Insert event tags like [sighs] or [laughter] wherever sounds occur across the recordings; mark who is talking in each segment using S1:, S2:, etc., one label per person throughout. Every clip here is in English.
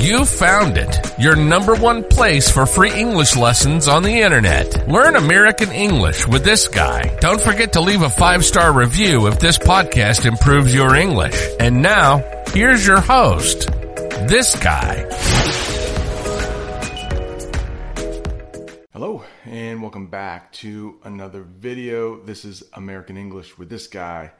S1: You found it. Your number one place for free English lessons on the internet. Learn American English with this guy. Don't forget to leave a five star review if this podcast improves your English. And now, here's your host, this guy.
S2: Hello, and welcome back to another video. This is American English with this guy.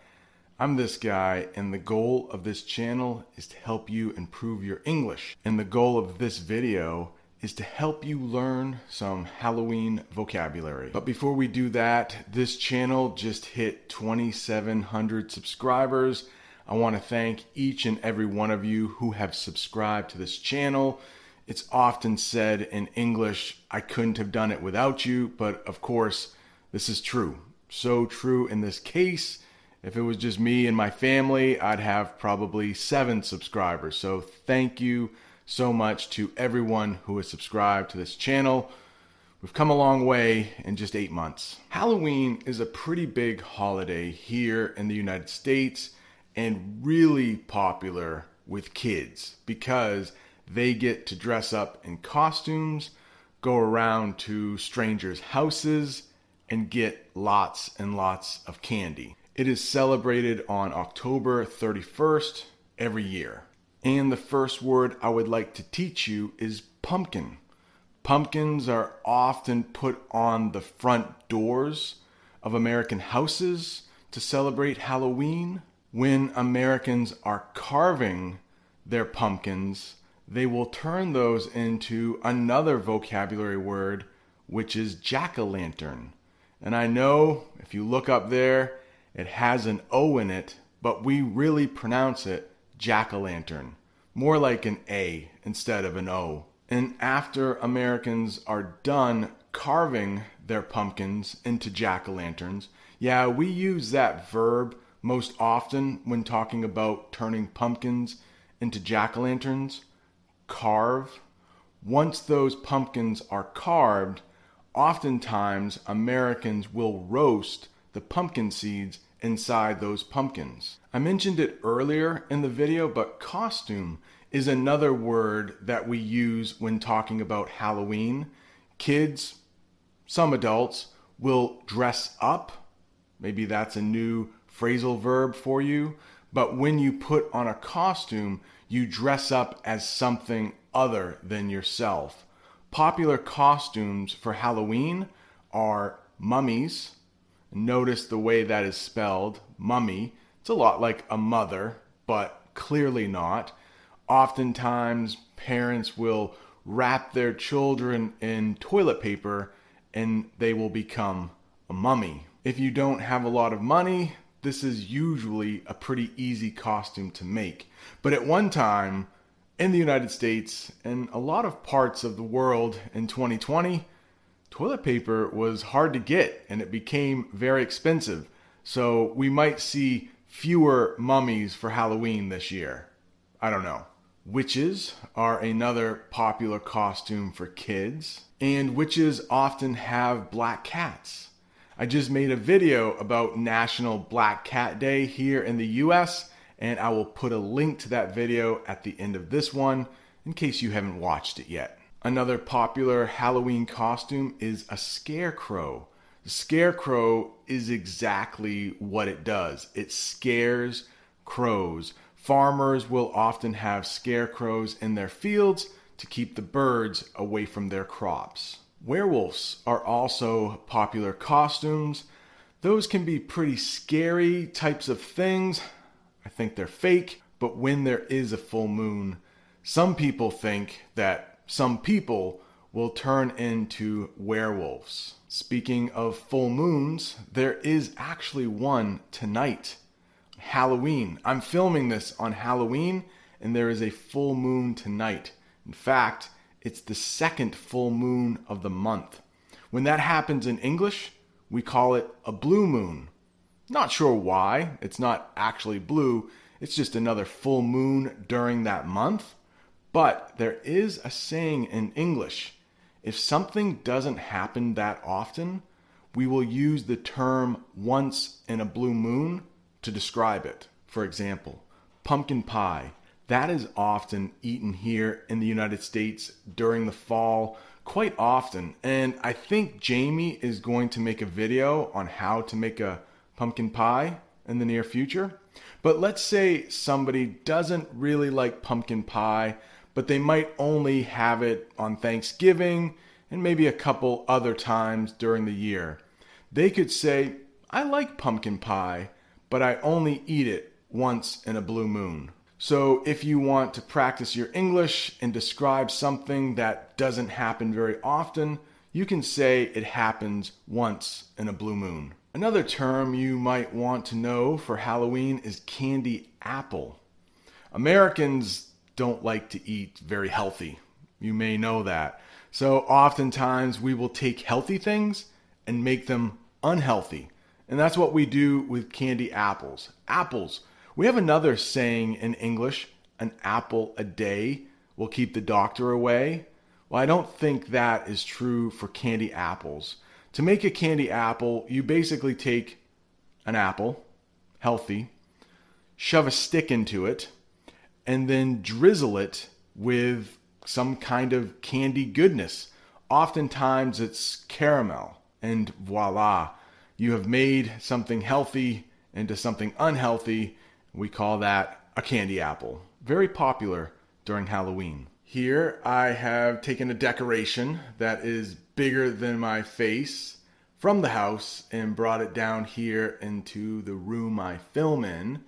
S2: I'm this guy, and the goal of this channel is to help you improve your English. And the goal of this video is to help you learn some Halloween vocabulary. But before we do that, this channel just hit 2,700 subscribers. I want to thank each and every one of you who have subscribed to this channel. It's often said in English, I couldn't have done it without you, but of course, this is true. So true in this case if it was just me and my family, I'd have probably seven subscribers. So thank you so much to everyone who has subscribed to this channel. We've come a long way in just eight months. Halloween is a pretty big holiday here in the United States and really popular with kids because they get to dress up in costumes, go around to strangers' houses, and get lots and lots of candy. It is celebrated on October 31st every year. And the first word I would like to teach you is pumpkin. Pumpkins are often put on the front doors of American houses to celebrate Halloween. When Americans are carving their pumpkins, they will turn those into another vocabulary word, which is jack o' lantern. And I know if you look up there, it has an O in it, but we really pronounce it jack o' lantern, more like an A instead of an O. And after Americans are done carving their pumpkins into jack o' lanterns, yeah, we use that verb most often when talking about turning pumpkins into jack o' lanterns. Carve. Once those pumpkins are carved, oftentimes Americans will roast the pumpkin seeds inside those pumpkins. I mentioned it earlier in the video, but costume is another word that we use when talking about Halloween. Kids, some adults, will dress up. Maybe that's a new phrasal verb for you. But when you put on a costume, you dress up as something other than yourself. Popular costumes for Halloween are mummies, Notice the way that is spelled, mummy. It's a lot like a mother, but clearly not. Oftentimes, parents will wrap their children in toilet paper and they will become a mummy. If you don't have a lot of money, this is usually a pretty easy costume to make. But at one time, in the United States and a lot of parts of the world in 2020, toilet paper was hard to get and it became very expensive. So we might see fewer mummies for Halloween this year. I don't know. Witches are another popular costume for kids, and witches often have black cats. I just made a video about National Black Cat Day here in the US, and I will put a link to that video at the end of this one in case you haven't watched it yet. Another popular Halloween costume is a scarecrow. The scarecrow is exactly what it does it scares crows. Farmers will often have scarecrows in their fields to keep the birds away from their crops. Werewolves are also popular costumes. Those can be pretty scary types of things. I think they're fake, but when there is a full moon, some people think that some people will turn into werewolves. Speaking of full moons, there is actually one tonight. Halloween. I'm filming this on Halloween, and there is a full moon tonight. In fact, it's the second full moon of the month. When that happens in English, we call it a blue moon. Not sure why, it's not actually blue, it's just another full moon during that month. But there is a saying in English if something doesn't happen that often, we will use the term once in a blue moon to describe it. For example, pumpkin pie. That is often eaten here in the United States during the fall quite often. And I think Jamie is going to make a video on how to make a pumpkin pie in the near future. But let's say somebody doesn't really like pumpkin pie, but they might only have it on Thanksgiving and maybe a couple other times during the year. They could say, I like pumpkin pie, but I only eat it once in a blue moon. So, if you want to practice your English and describe something that doesn't happen very often, you can say it happens once in a blue moon. Another term you might want to know for Halloween is candy apple. Americans don't like to eat very healthy. You may know that. So oftentimes we will take healthy things and make them unhealthy. And that's what we do with candy apples. Apples. We have another saying in English an apple a day will keep the doctor away. Well, I don't think that is true for candy apples. To make a candy apple, you basically take an apple, healthy, shove a stick into it, and then drizzle it with some kind of candy goodness. Oftentimes it's caramel, and voila, you have made something healthy into something unhealthy. We call that a candy apple. Very popular during Halloween. Here I have taken a decoration that is bigger than my face from the house and brought it down here into the room I film in.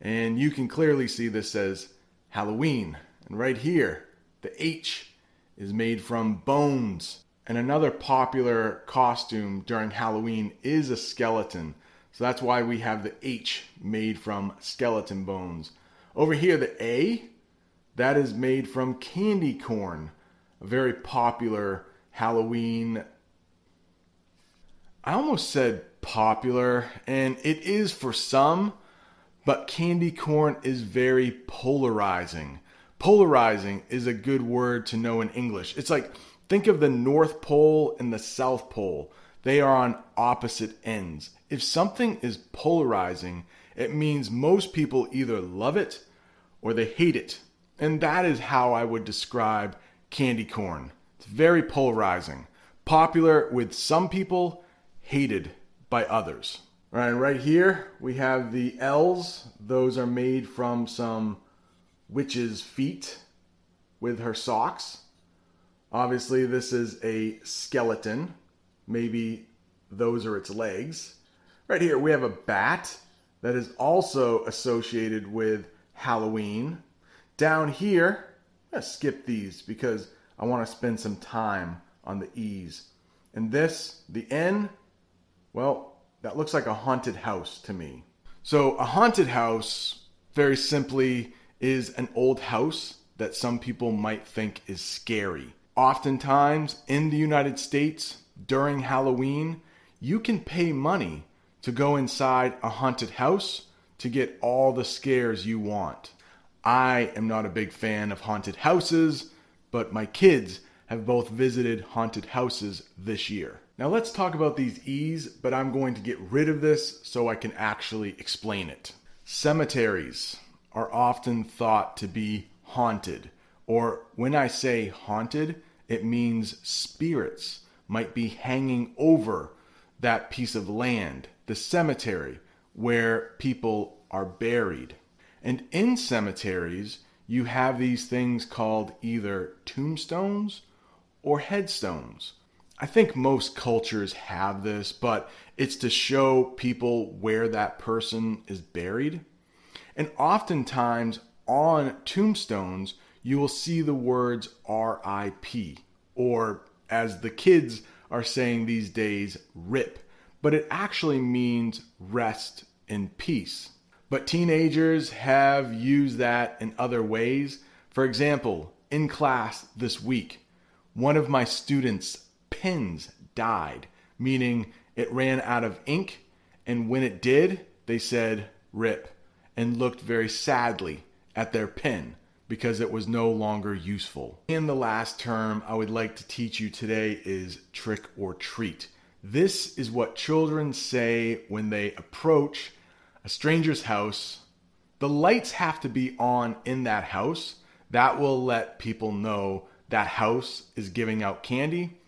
S2: And you can clearly see this says Halloween. And right here, the H is made from bones. And another popular costume during Halloween is a skeleton. So that's why we have the H made from skeleton bones. Over here, the A, that is made from candy corn, a very popular Halloween. I almost said popular, and it is for some, but candy corn is very polarizing. Polarizing is a good word to know in English. It's like think of the North Pole and the South Pole. They are on opposite ends. If something is polarizing, it means most people either love it or they hate it. And that is how I would describe candy corn. It's very polarizing. Popular with some people, hated by others. All right, right here we have the L's. Those are made from some witch's feet with her socks. Obviously, this is a skeleton. Maybe those are its legs. Right here we have a bat that is also associated with Halloween. Down here, I'm going to skip these because I want to spend some time on the E's. And this, the N, well, that looks like a haunted house to me. So, a haunted house, very simply, is an old house that some people might think is scary. Oftentimes in the United States during Halloween, you can pay money to go inside a haunted house to get all the scares you want. I am not a big fan of haunted houses, but my kids have both visited haunted houses this year. Now let's talk about these E's, but I'm going to get rid of this so I can actually explain it. Cemeteries are often thought to be haunted, or when I say haunted, it means spirits might be hanging over that piece of land, the cemetery, where people are buried. And in cemeteries, you have these things called either tombstones or headstones. I think most cultures have this, but it's to show people where that person is buried. And oftentimes on tombstones, you will see the words RIP, or as the kids are saying these days, RIP, but it actually means rest in peace. But teenagers have used that in other ways. For example, in class this week, one of my students' pens died, meaning it ran out of ink, and when it did, they said rip and looked very sadly at their pen because it was no longer useful. In the last term I would like to teach you today is trick or treat. This is what children say when they approach a stranger's house. The lights have to be on in that house. That will let people know that house is giving out candy.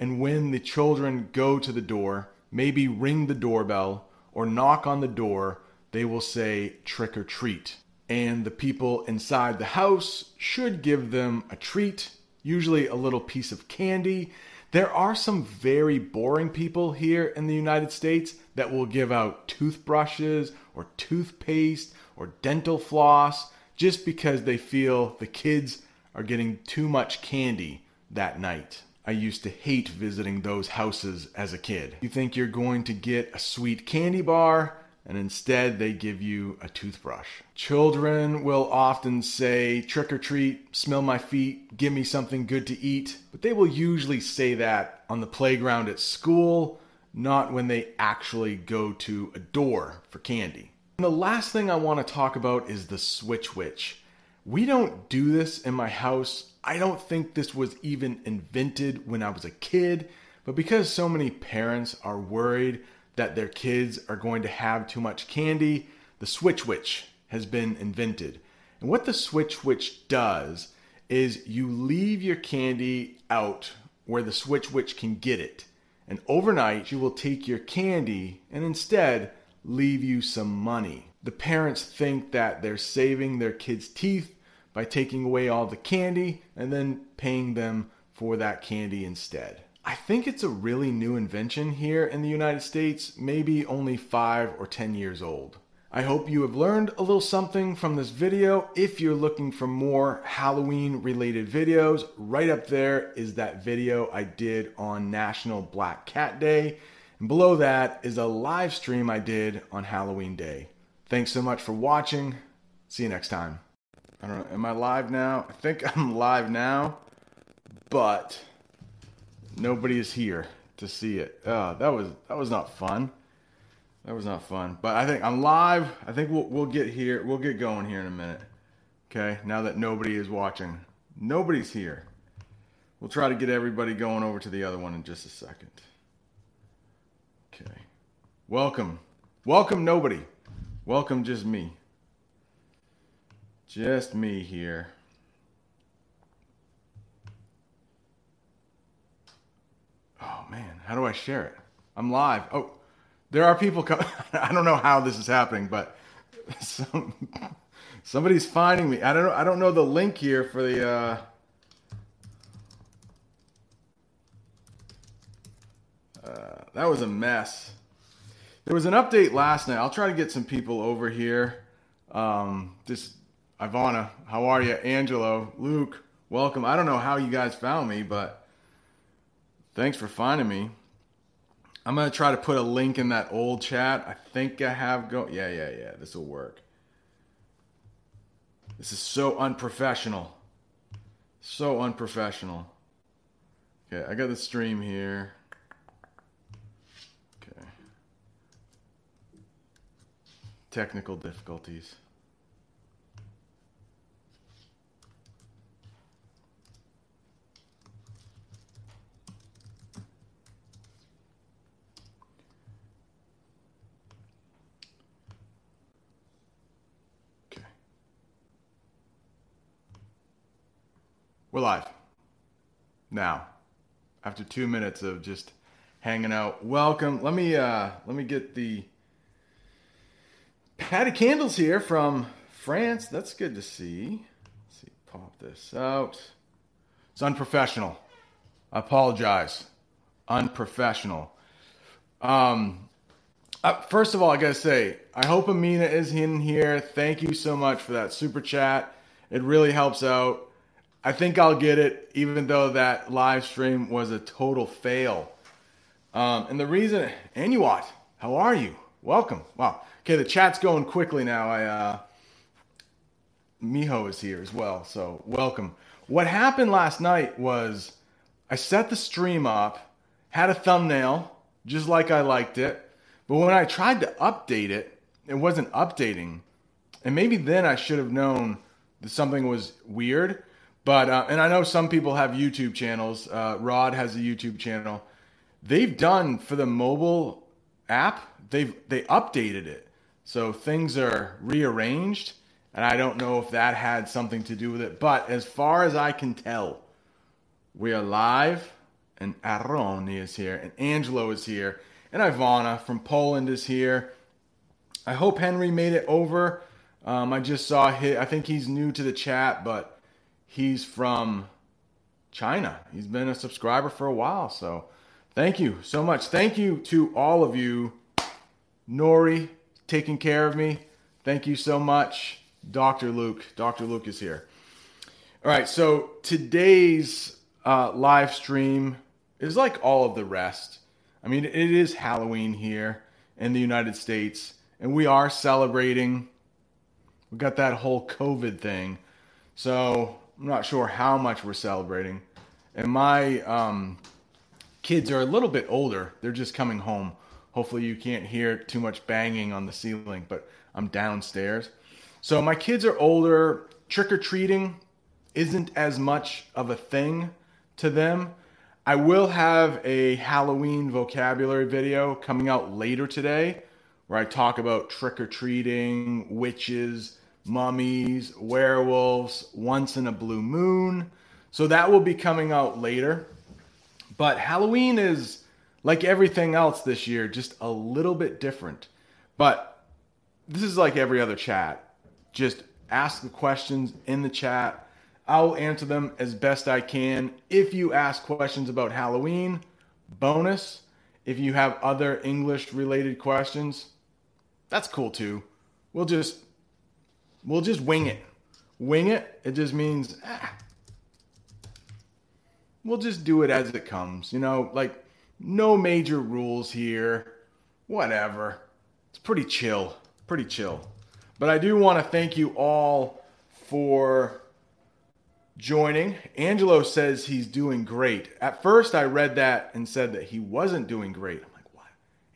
S2: And when the children go to the door, maybe ring the doorbell or knock on the door, they will say trick or treat and the people inside the house should give them a treat, usually a little piece of candy. There are some very boring people here in the United States that will give out toothbrushes or toothpaste or dental floss just because they feel the kids are getting too much candy that night. I used to hate visiting those houses as a kid. You think you're going to get a sweet candy bar, and instead they give you a toothbrush. Children will often say, trick or treat, smell my feet, give me something good to eat, but they will usually say that on the playground at school, not when they actually go to a door for candy. And the last thing I want to talk about is the switch witch. We don't do this in my house. I don't think this was even invented when I was a kid, but because so many parents are worried that their kids are going to have too much candy, the Switch Witch has been invented. And what the Switch Witch does is you leave your candy out where the Switch Witch can get it. And overnight, she will take your candy and instead leave you some money. The parents think that they're saving their kids' teeth by taking away all the candy and then paying them for that candy instead. I think it's a really new invention here in the United States, maybe only five or 10 years old. I hope you have learned a little something from this video. If you're looking for more Halloween related videos, right up there is that video I did on National Black Cat Day. And below that is a live stream I did on Halloween Day. Thanks so much for watching. See you next time. I don't know, am I live now? I think [laughs] I'm live now, but nobody is here to see it. Uh, that was that was not fun. That was not fun. But I think I'm live. I think we'll we'll get here. We'll get going here in a minute. Okay. Now that nobody is watching, nobody's here. We'll try to get everybody going over to the other one in just a second. Okay. Welcome. Welcome nobody. Welcome just me. Just me here. Oh man, how do I share it? I'm live. Oh, there are people coming. [laughs] I don't know how this is happening, but [laughs] some, somebody's finding me. I don't know. I don't know the link here for the. Uh, uh, that was a mess. There was an update last night. I'll try to get some people over here. Um, just Ivana, how are you? Angelo, Luke, welcome. I don't know how you guys found me, but Thanks for finding me. I'm to try to put a link in that old chat. I think I have go. Yeah, yeah, yeah. This will work. This is so unprofessional. So unprofessional. Okay, I got the stream here. Technical difficulties. We're live. Now, after two minutes of just hanging out, welcome. Let me uh let me get the Patty Candles here from France. That's good to see. Let's see, pop this out. It's unprofessional. I apologize. Unprofessional. Um uh, first of all, I gotta say, I hope Amina is in here. Thank you so much for that super chat. It really helps out. I think I'll get it, even though that live stream was a total fail. Um, and the reason, Anuat, how are you? Welcome. Wow. Okay, the chat's going quickly now. I uh Miho is here as well, so welcome. What happened last night was I set the stream up, had a thumbnail just like I liked it, but when I tried to update it, it wasn't updating. And maybe then I should have known that something was weird. But uh, and I know some people have YouTube channels. Uh, Rod has a YouTube channel. They've done for the mobile app. They've they updated it, so things are rearranged. And I don't know if that had something to do with it. But as far as I can tell, we are live, and Aroni is here, and Angelo is here, and Ivana from Poland is here. I hope Henry made it over. Um, I just saw his, I think he's new to the chat, but he's from China. He's been a subscriber for a while. So thank you so much. Thank you to all of you. Nori taking care of me. Thank you so much. Dr. Luke. Dr. Luke is here. All right. So today's uh, live stream is like all of the rest. I mean, it is Halloween here in the United States, and we are celebrating we got that whole COVID thing. So I'm not sure how much we're celebrating. And my um, kids are a little bit older. They're just coming home. Hopefully, you can't hear too much banging on the ceiling, but I'm downstairs. So, my kids are older. Trick or treating isn't as much of a thing to them. I will have a Halloween vocabulary video coming out later today where I talk about trick or treating, witches, mummies, werewolves, once in a blue moon. So that will be coming out later. But Halloween is like everything else this year, just a little bit different. But this is like every other chat. Just ask the questions in the chat. I'll answer them as best I can. If you ask questions about Halloween, bonus. If you have other English related questions, that's cool too. We'll just We'll just wing it. Wing it, it just means ah, we'll just do it as it comes. You know, like no major rules here. Whatever. It's pretty chill. Pretty chill. But I do want to thank you all for joining. Angelo says he's doing great. At first, I read that and said that he wasn't doing great. I'm like, what?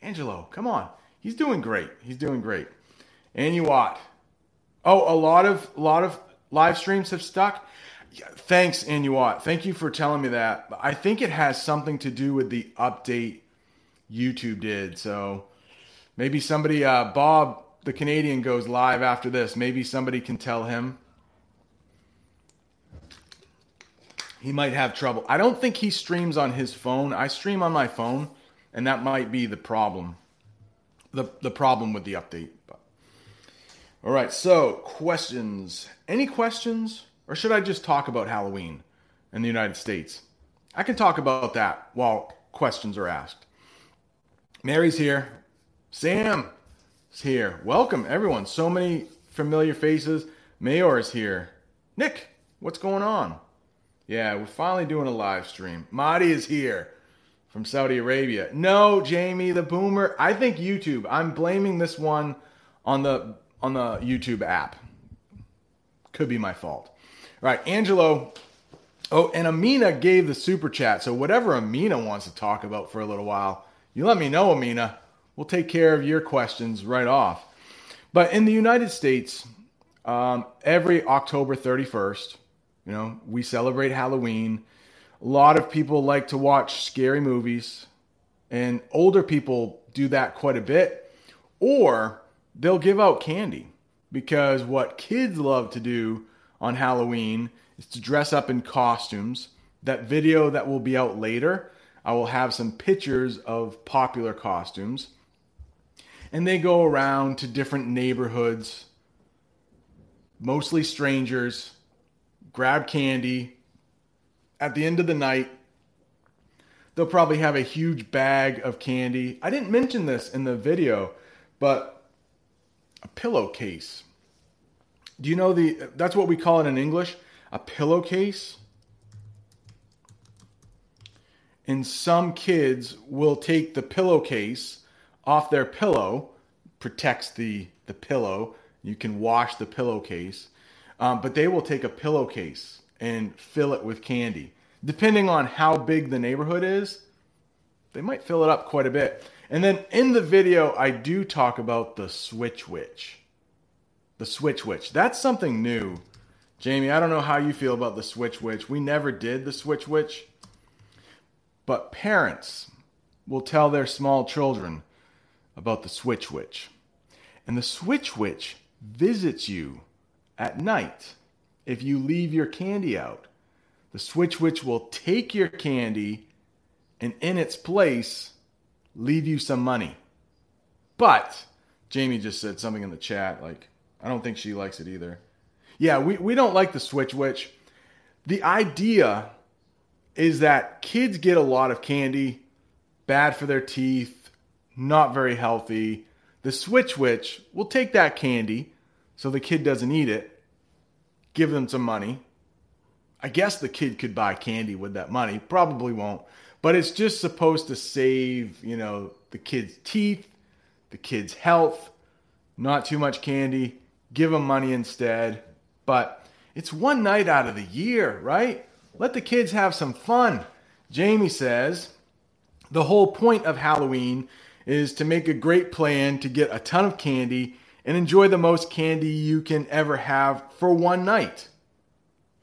S2: Angelo, come on. He's doing great. He's doing great. Anuat. Oh, a lot of a lot of live streams have stuck. Thanks, Anuat. Thank you for telling me that. I think it has something to do with the update YouTube did. So maybe somebody, uh, Bob, the Canadian, goes live after this. Maybe somebody can tell him. He might have trouble. I don't think he streams on his phone. I stream on my phone, and that might be the problem. The the problem with the update. All right, so questions. Any questions? Or should I just talk about Halloween in the United States? I can talk about that while questions are asked. Mary's here. Sam is here. Welcome, everyone. So many familiar faces. Mayor is here. Nick, what's going on? Yeah, we're finally doing a live stream. Mahdi is here from Saudi Arabia. No, Jamie, the boomer. I think YouTube. I'm blaming this one on the on the YouTube app. Could be my fault. Right, Angelo. Oh, and Amina gave the super chat. So whatever Amina wants to talk about for a little while, you let me know, Amina. We'll take care of your questions right off. But in the United States, um, every October 31st, you know, we celebrate Halloween. A lot of people like to watch scary movies, and older people do that quite a bit. Or they'll give out candy because what kids love to do on Halloween is to dress up in costumes. That video that will be out later, I will have some pictures of popular costumes. And they go around to different neighborhoods, mostly strangers, grab candy. At the end of the night, they'll probably have a huge bag of candy. I didn't mention this in the video, but a pillowcase. Do you know the that's what we call it in English? A pillowcase? And some kids will take the pillowcase off their pillow, protects the the pillow. You can wash the pillowcase, um, but they will take a pillowcase and fill it with candy. Depending on how big the neighborhood is, they might fill it up quite a bit. And then in the video, I do talk about the Switch Witch. The Switch Witch. That's something new. Jamie, I don't know how you feel about the Switch Witch. We never did the Switch Witch. But parents will tell their small children about the Switch Witch. And the Switch Witch visits you at night if you leave your candy out. The Switch Witch will take your candy and in its place leave you some money. But Jamie just said something in the chat like, I don't think she likes it either. Yeah, we, we don't like the Switch Witch. The idea is that kids get a lot of candy, bad for their teeth, not very healthy. The Switch Witch will take that candy so the kid doesn't eat it, give them some money. I guess the kid could buy candy with that money, probably won't. But it's just supposed to save, you know, the kid's teeth, the kid's health, not too much candy, give them money instead. But it's one night out of the year, right? Let the kids have some fun. Jamie says the whole point of Halloween is to make a great plan to get a ton of candy and enjoy the most candy you can ever have for one night.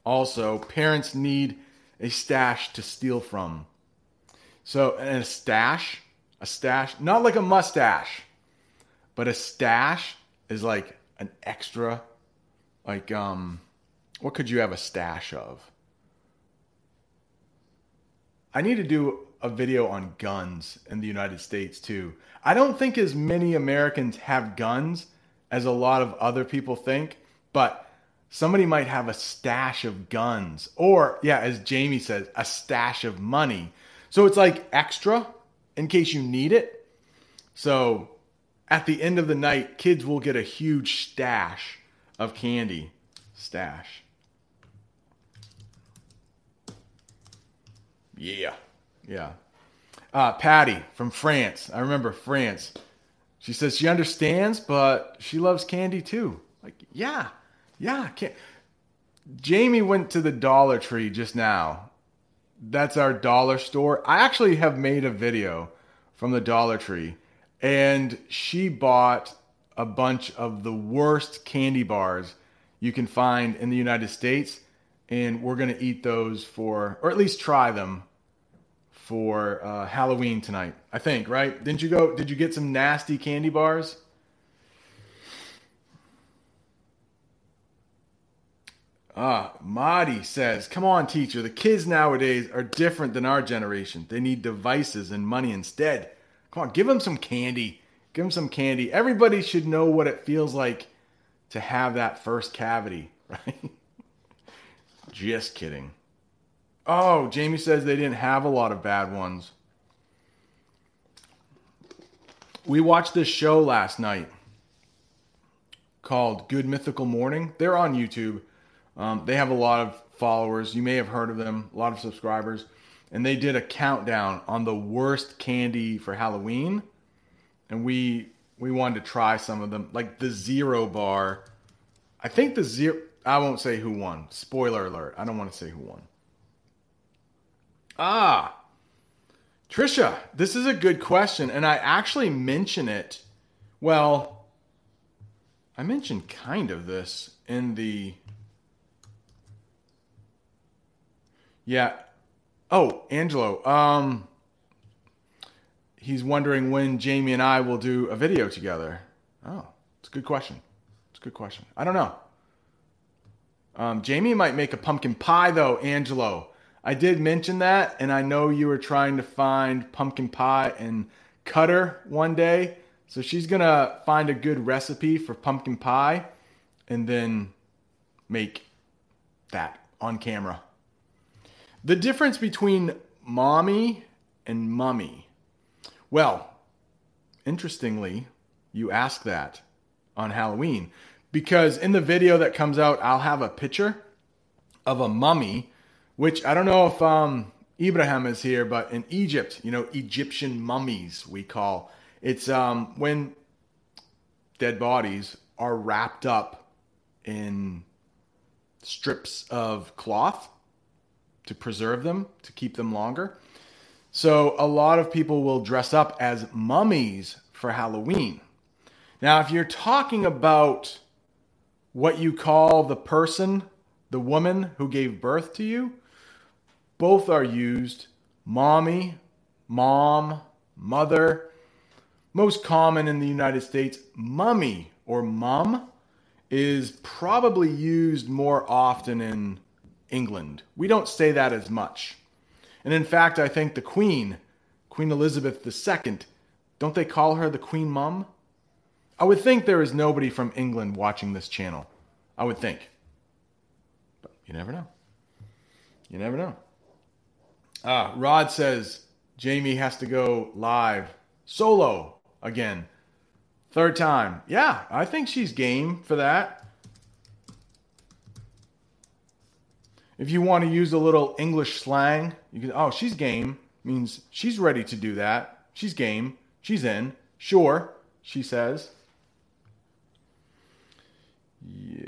S2: Also, parents need a stash to steal from. So, and a stash, a stash, not like a mustache, but a stash is like an extra, like, um, what could you have a stash of? I need to do a video on guns in the United States too. I don't think as many Americans have guns as a lot of other people think, but somebody might have a stash of guns or yeah, as Jamie says, a stash of money. So it's like extra in case you need it. So at the end of the night, kids will get a huge stash of candy. Stash. Yeah. Yeah. Uh, Patty from France. I remember France. She says she understands, but she loves candy too. Like, yeah, yeah. Can't. Jamie went to the Dollar Tree just now. That's our dollar store. I actually have made a video from the Dollar Tree, and she bought a bunch of the worst candy bars you can find in the United States, and we're gonna eat those for, or at least try them for uh, Halloween tonight. I think, right? Didn't you go? Did you get some nasty candy bars? Ah, Marty says, "Come on, teacher. The kids nowadays are different than our generation. They need devices and money instead. Come on, give them some candy. Give them some candy. Everybody should know what it feels like to have that first cavity, [laughs] right? Just kidding." Oh, Jamie says they didn't have a lot of bad ones. We watched this show last night called Good Mythical Morning. They're on YouTube. Um, they have a lot of followers. You may have heard of them, a lot of subscribers. And they did a countdown on the worst candy for Halloween. And we we wanted to try some of them, like the Zero Bar. I think the Zero. I won't say who won. Spoiler alert. I don't want to say who won. Ah, Trisha, this is a good question, and I actually mention it. Well, I mentioned kind of this in the. Yeah. Oh, Angelo. Um, he's wondering when Jamie and I will do a video together. Oh, it's a good question. It's a good question. I don't know. Um, Jamie might make a pumpkin pie though, Angelo. I did mention that, and I know you were trying to find pumpkin pie and Qatar one day. So she's gonna find a good recipe for pumpkin pie and then make that on camera. The difference between mommy and mummy. Well, interestingly, you ask that on Halloween because in the video that comes out, I'll have a picture of a mummy which I don't know if um, Ibrahim is here, but in Egypt, you know, Egyptian mummies we call it's um, when dead bodies are wrapped up in strips of cloth to preserve them, to keep them longer. So a lot of people will dress up as mummies for Halloween. Now, if you're talking about what you call the person, the woman who gave birth to you, both are used mommy, mom, mother. Most common in the United States, mummy or mum is probably used more often in England. We don't say that as much. And in fact, I think the Queen, Queen Elizabeth II, don't they call her the Queen Mum? I would think there is nobody from England watching this channel. I would think. But you never know. You never know. Ah, Rod says Jamie has to go live solo again. Third time. Yeah, I think she's game for that. If you want to use a little English slang, you can, oh, she's game means she's ready to do that. She's game. She's in. Sure, she says. Yeah.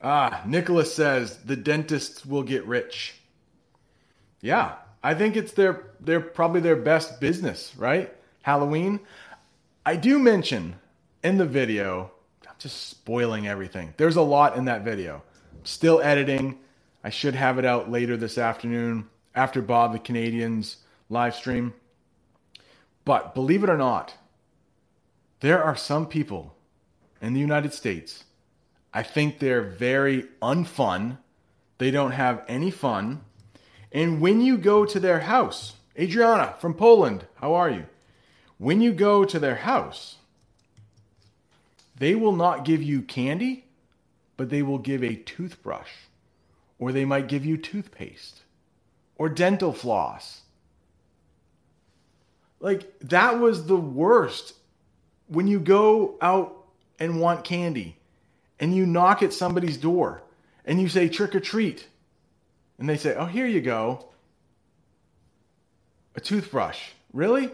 S2: Ah, Nicholas says the dentists will get rich. Yeah, I think it's their they're probably their best business, right? Halloween. I do mention in the video just spoiling everything. There's a lot in that video. Still editing. I should have it out later this afternoon after Bob the Canadian's live stream. But believe it or not, there are some people in the United States. I think they're very unfun. They don't have any fun. And when you go to their house, Adriana from Poland, how are you? When you go to their house, they will not give you candy, but they will give a toothbrush, or they might give you toothpaste, or dental floss. Like, that was the worst. When you go out and want candy, and you knock at somebody's door, and you say, trick or treat, and they say, oh, here you go. A toothbrush. Really?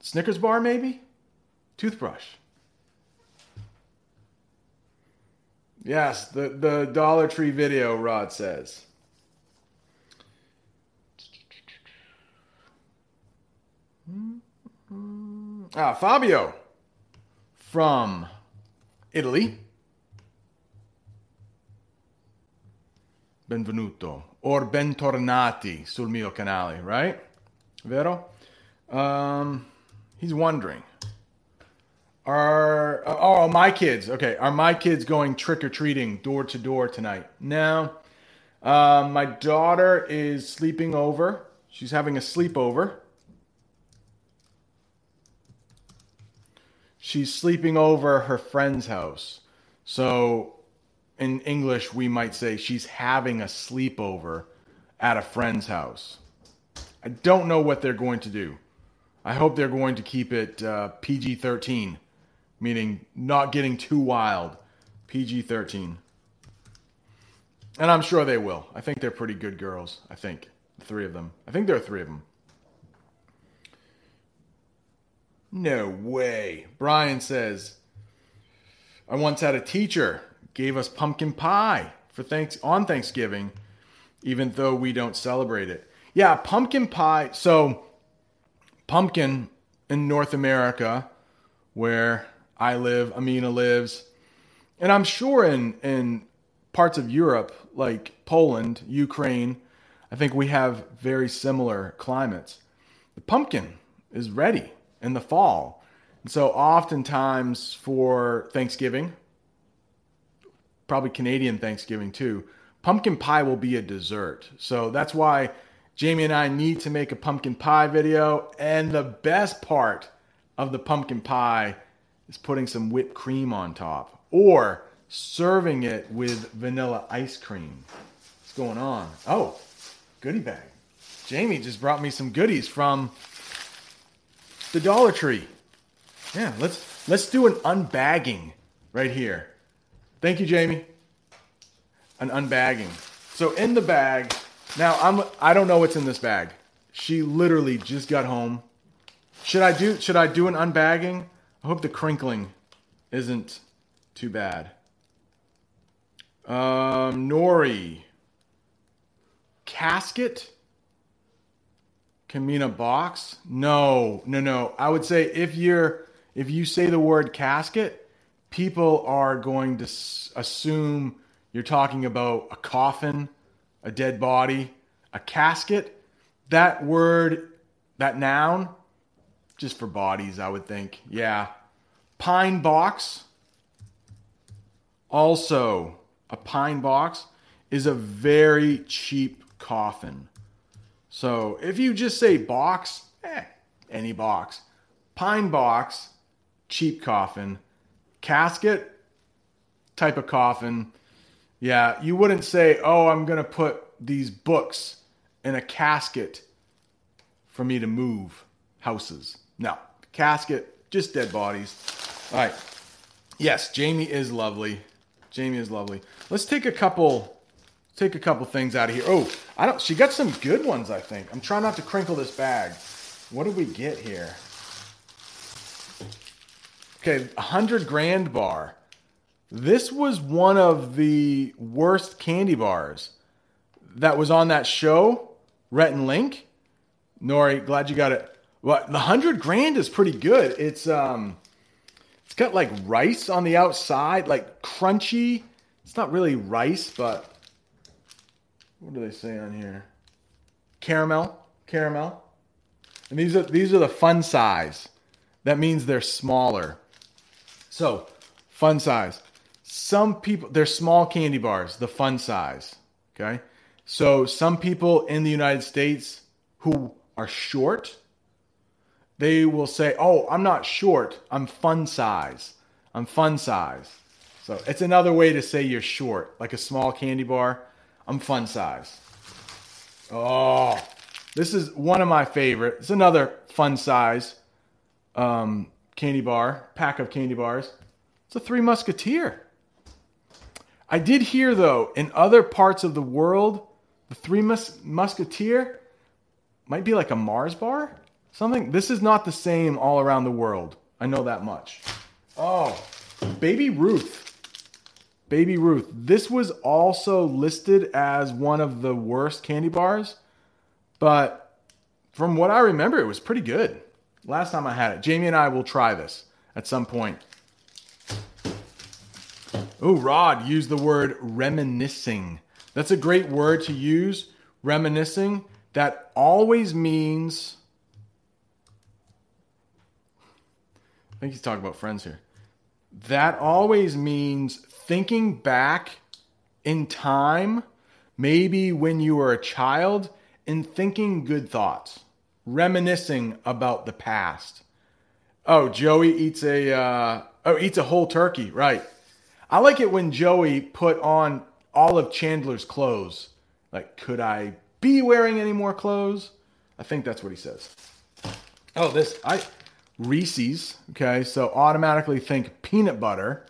S2: Snickers bar, maybe? Toothbrush. Yes, the, the Dollar Tree video, Rod says. Ah, Fabio from Italy. Benvenuto or bentornati sul mio canale, right? Vero? Um, he's wondering are oh my kids? Okay, are my kids going trick or treating door to door tonight? No. Um, my daughter is sleeping over. She's having a sleepover. She's sleeping over her friend's house. So, in English, we might say she's having a sleepover at a friend's house. I don't know what they're going to do. I hope they're going to keep it uh, PG 13 meaning not getting too wild. PG 13. And I'm sure they will. I think they're pretty good girls. I think. Three of them. I think there are three of them. No way. Brian says, I once had a teacher gave us pumpkin pie for thanks on Thanksgiving, even though we don't celebrate it. Yeah, pumpkin pie. So, pumpkin in North America, where I live, Amina lives, and I'm sure in in parts of Europe like Poland, Ukraine, I think we have very similar climates. The pumpkin is ready in the fall. And so oftentimes for Thanksgiving, probably Canadian Thanksgiving too, pumpkin pie will be a dessert. So that's why Jamie and I need to make a pumpkin pie video. And the best part of the pumpkin pie is putting some whipped cream on top or serving it with vanilla ice cream. What's going on? Oh, goodie bag. Jamie just brought me some goodies from the Dollar Tree. Yeah, let's let's do an unbagging right here. Thank you, Jamie. An unbagging. So in the bag, now I'm I don't know what's in this bag. She literally just got home Should I do should I do an unbagging? I hope the crinkling isn't too bad. Um, nori. Casket can mean a box. No, no, no. I would say if you're if you say the word casket, people are going to s- assume you're talking about a coffin, a dead body, a casket. That word, that noun, just for bodies, I would think. Yeah. Pine box. Also, a pine box is a very cheap coffin. So if you just say box, eh, any box. Pine box, cheap coffin. Casket, type of coffin. Yeah, you wouldn't say, oh, I'm going to put these books in a casket for me to move houses. No, casket, just dead bodies. All right. Yes, Jamie is lovely. Jamie is lovely. Let's take a couple take a couple things out of here. Oh, I don't she got some good ones, I think. I'm trying not to crinkle this bag. What did we get here? Okay, a hundred grand bar. This was one of the worst candy bars that was on that show, Rhett and Link. Nori, glad you got it. Well, the hundred grand is pretty good. It's um, it's got like rice on the outside, like crunchy. It's not really rice, but what do they say on here? Caramel, caramel. And these are these are the fun size. That means they're smaller. So, fun size. Some people they're small candy bars, the fun size. Okay? So, some people in the United States who are short, they will say, "Oh, I'm not short. I'm fun size. I'm fun size." So, it's another way to say you're short, like a small candy bar. I'm fun size. Oh, this is one of my favorite. It's another fun size um, candy bar, pack of candy bars. It's a Three Musketeer. I did hear though, in other parts of the world, the Three Mus- Musketeer might be like a Mars bar, something. This is not the same all around the world. I know that much. Oh, Baby Ruth. Baby Ruth. This was also listed as one of the worst candy bars, but from what I remember, it was pretty good. Last time I had it. Jamie and I will try this at some point. Oh, Rod used the word reminiscing. That's a great word to use. Reminiscing. That always means. Think he's talking about friends here. That always means thinking back in time, maybe when you were a child, and thinking good thoughts, reminiscing about the past. Oh, Joey eats a uh, oh eats a whole turkey, right? I like it when Joey put on all of Chandler's clothes. Like, could I be wearing any more clothes? I think that's what he says. Oh, this I Reese's. Okay, so automatically think peanut butter.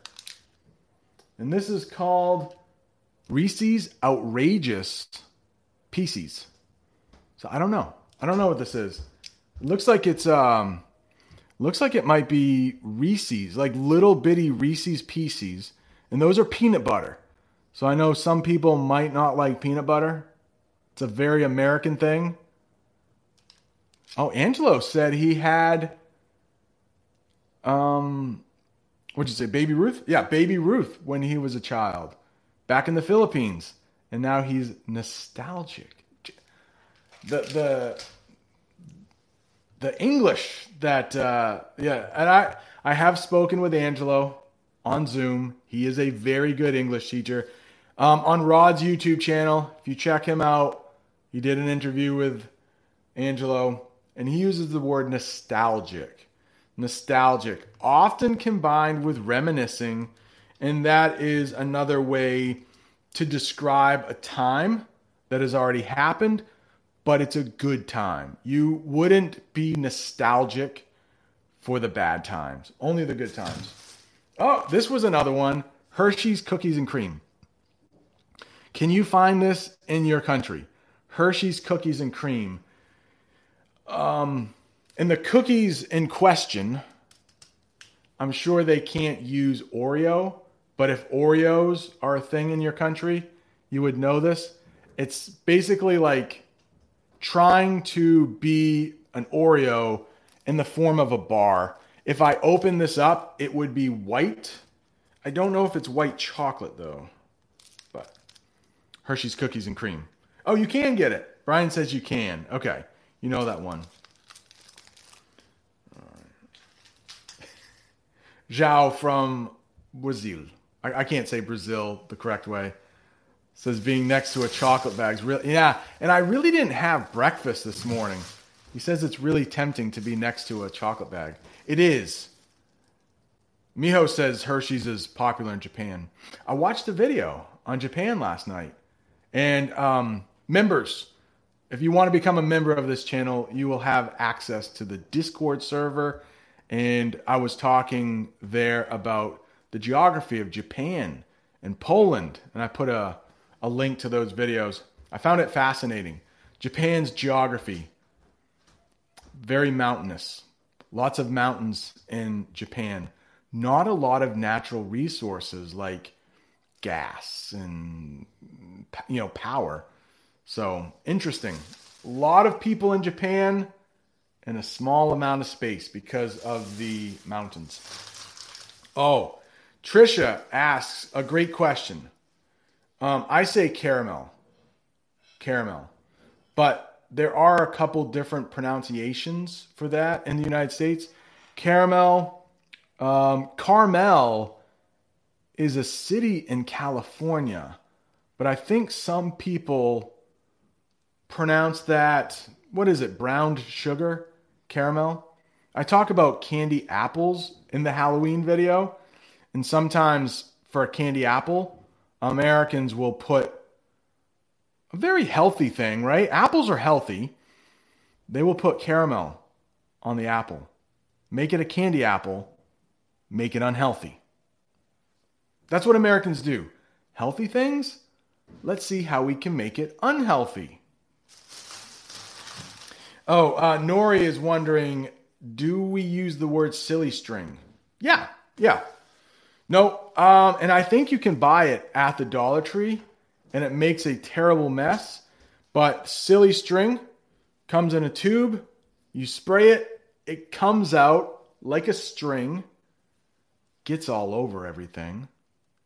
S2: And this is called Reese's Outrageous Pieces. So I don't know. I don't know what this is. It looks like it's um looks like it might be Reese's, like little bitty Reese's Pieces. And those are peanut butter. So I know some people might not like peanut butter. It's a very American thing. Oh, Angelo said he had um what'd you say, Baby Ruth? Yeah, Baby Ruth when he was a child. Back in the Philippines. And now he's nostalgic. The the the English that uh yeah, and I I have spoken with Angelo on Zoom. He is a very good English teacher. Um, on Rod's YouTube channel, if you check him out, he did an interview with Angelo, and he uses the word nostalgic. Nostalgic, often combined with reminiscing, and that is another way to describe a time that has already happened, but it's a good time. You wouldn't be nostalgic for the bad times, only the good times. Oh, this was another one Hershey's Cookies and Cream. Can you find this in your country? Hershey's Cookies and Cream. Um, And the cookies in question, I'm sure they can't use Oreo, but if Oreos are a thing in your country, you would know this. It's basically like trying to be an Oreo in the form of a bar. If I open this up, it would be white. I don't know if it's white chocolate though. But Hershey's cookies and cream. Oh, you can get it. Brian says you can. Okay. You know that one. João from Brazil. I, I, can't say Brazil the correct way. Says being next to a chocolate bag's really yeah. And I really didn't have breakfast this morning. He says it's really tempting to be next to a chocolate bag. It is. Miho says Hershey's is popular in Japan. I watched a video on Japan last night, and um, members, if you want to become a member of this channel, you will have access to the Discord server and I was talking there about the geography of Japan and Poland, and I put a, a link to those videos. I found it fascinating. Japan's geography, very mountainous, lots of mountains in Japan, not a lot of natural resources like gas and you know power. So interesting. A lot of people in Japan in a small amount of space because of the mountains. Oh, Trisha asks a great question. Um, I say caramel, caramel, but there are a couple different pronunciations for that in the United States. Caramel, um, Carmel is a city in California, but I think some people pronounce that what is it, browned sugar? Caramel. I talk about candy apples in the Halloween video, and sometimes for a candy apple, Americans will put a very healthy thing, right? Apples are healthy. They will put caramel on the apple, make it a candy apple, make it unhealthy. That's what Americans do. Healthy things? Let's see how we can make it unhealthy. Oh, uh, Nori is wondering, do we use the word silly string? Yeah, yeah. No, um, and I think you can buy it at the Dollar Tree, and it makes a terrible mess. But silly string comes in a tube. You spray it, it comes out like a string, gets all over everything,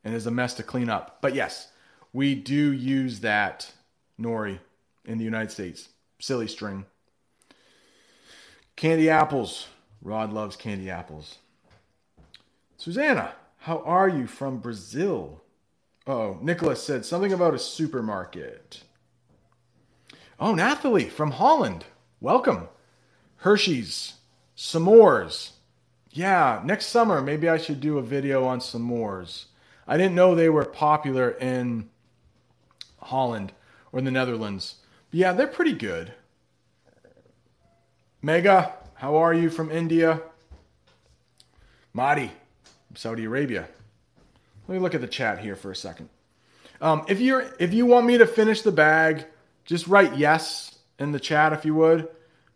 S2: and is a mess to clean up. But yes, we do use that nori in the United States. Silly string. Candy apples. Rod loves candy apples. Susanna, how are you from Brazil? Oh, Nicholas said something about a supermarket. Oh, Nathalie from Holland. Welcome. Hershey's. S'mores. Yeah, next summer maybe I should do a video on s'mores. I didn't know they were popular in Holland or the Netherlands. But yeah, they're pretty good. Mega, how are you from India? Mahdi, Saudi Arabia. Let me look at the chat here for a second. Um, if you're if you want me to finish the bag, just write yes in the chat if you would.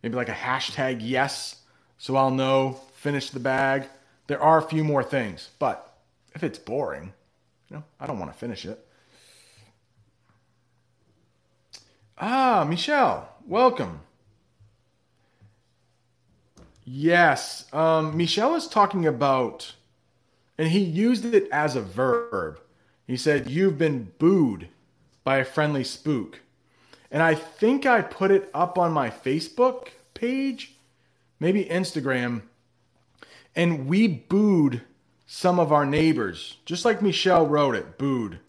S2: Maybe like a hashtag yes, so I'll know finish the bag. There are a few more things, but if it's boring, you know, I don't want to finish it. Ah, Michelle, welcome. Yes. Um, Michelle is talking about, and he used it as a verb. He said, You've been booed by a friendly spook. And I think I put it up on my Facebook page, maybe Instagram. And we booed some of our neighbors, just like Michelle wrote it, booed.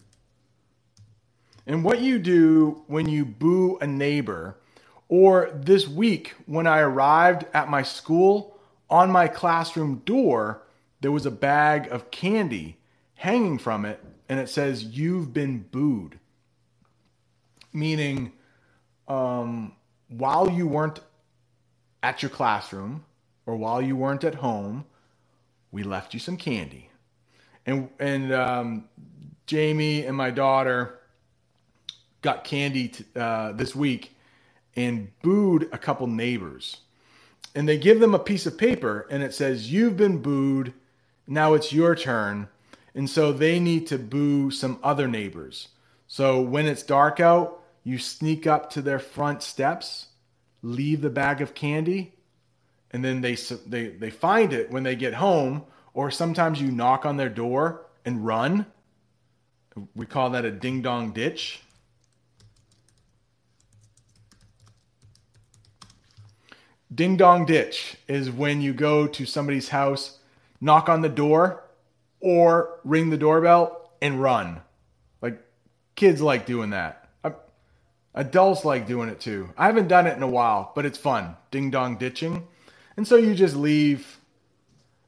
S2: And what you do when you boo a neighbor or this week, when I arrived at my school, on my classroom door, there was a bag of candy hanging from it, and it says, You've been booed. Meaning, um, while you weren't at your classroom or while you weren't at home, we left you some candy. And, and um, Jamie and my daughter got candy t- uh, this week and booed a couple neighbors. and they give them a piece of paper and it says, You've been booed. Now it's your turn. And so they need to boo some other neighbors. So when it's dark out, you sneak up to their front steps, leave the bag of candy, and then they, they, they find it when they get home, or sometimes you knock on their door and run. We call that a ding dong ditch. Ding dong ditch is when you go to somebody's house, knock on the door, or ring the doorbell and run. Like kids like doing that. Adults like doing it too. I haven't done it in a while, but it's fun. Ding dong ditching. And so you just leave.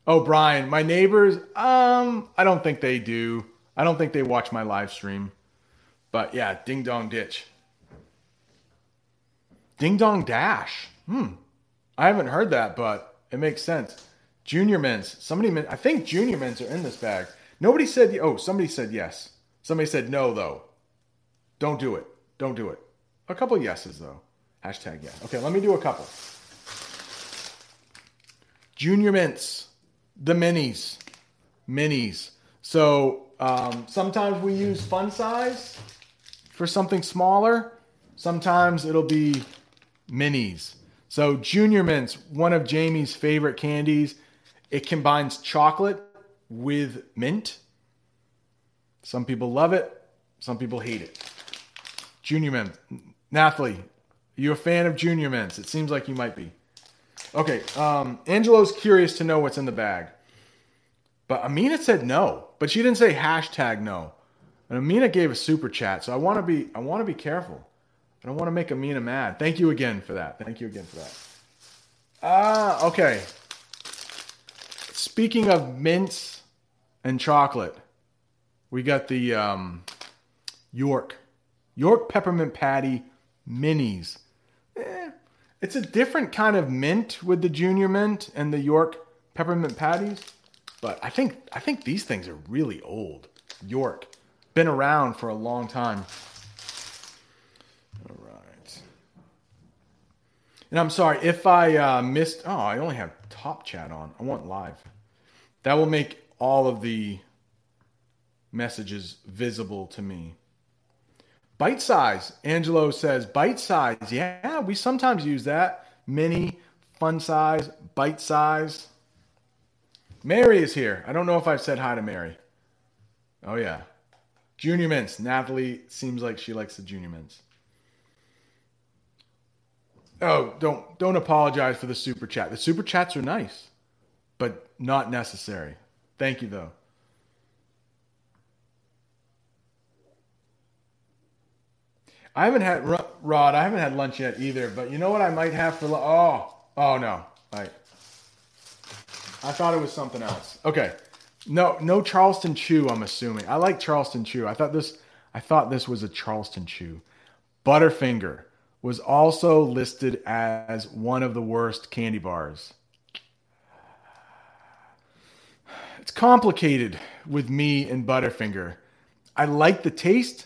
S2: Oh, Brian, my neighbors, um, I don't think they do. I don't think they watch my live stream. But yeah, ding dong ditch. Ding dong dash. Hmm. I haven't heard that, but it makes sense. Junior Mints. Somebody, I think junior men's are in this bag. Nobody said. Oh, somebody said yes. Somebody said no though. Don't do it. Don't do it. A couple yeses though. Hashtag yes. Okay, let me do a couple. Junior mints, the minis, minis. So um, sometimes we use fun size for something smaller. Sometimes it'll be minis. So Junior Mints, one of Jamie's favorite candies. It combines chocolate with mint. Some people love it. Some people hate it. Junior Mint. Nathalie, you a fan of Junior Mints? It seems like you might be. Okay, um, Angelo's curious to know what's in the bag. But Amina said no, but she didn't say hashtag no. And Amina gave a super chat, so I want to be I want to be careful. I don't want to make Amina mad. Thank you again for that. Thank you again for that. Ah, uh, okay. Speaking of mints and chocolate, we got the um, York York peppermint patty minis. Eh, it's a different kind of mint with the junior mint and the York peppermint patties, but I think I think these things are really old. York been around for a long time. All right. And I'm sorry if I uh, missed. Oh, I only have top chat on. I want live. That will make all of the messages visible to me. Bite size. Angelo says bite size. Yeah, we sometimes use that. Mini, fun size, bite size. Mary is here. I don't know if I've said hi to Mary. Oh, yeah. Junior mints. Nathalie seems like she likes the junior mints. Oh, don't don't apologize for the super chat. The super chats are nice, but not necessary. Thank you though. I haven't had Rod. I haven't had lunch yet either. But you know what? I might have for. Oh, oh no! I I thought it was something else. Okay, no, no Charleston Chew. I'm assuming. I like Charleston Chew. I thought this. I thought this was a Charleston Chew. Butterfinger was also listed as one of the worst candy bars. It's complicated with me and Butterfinger. I like the taste.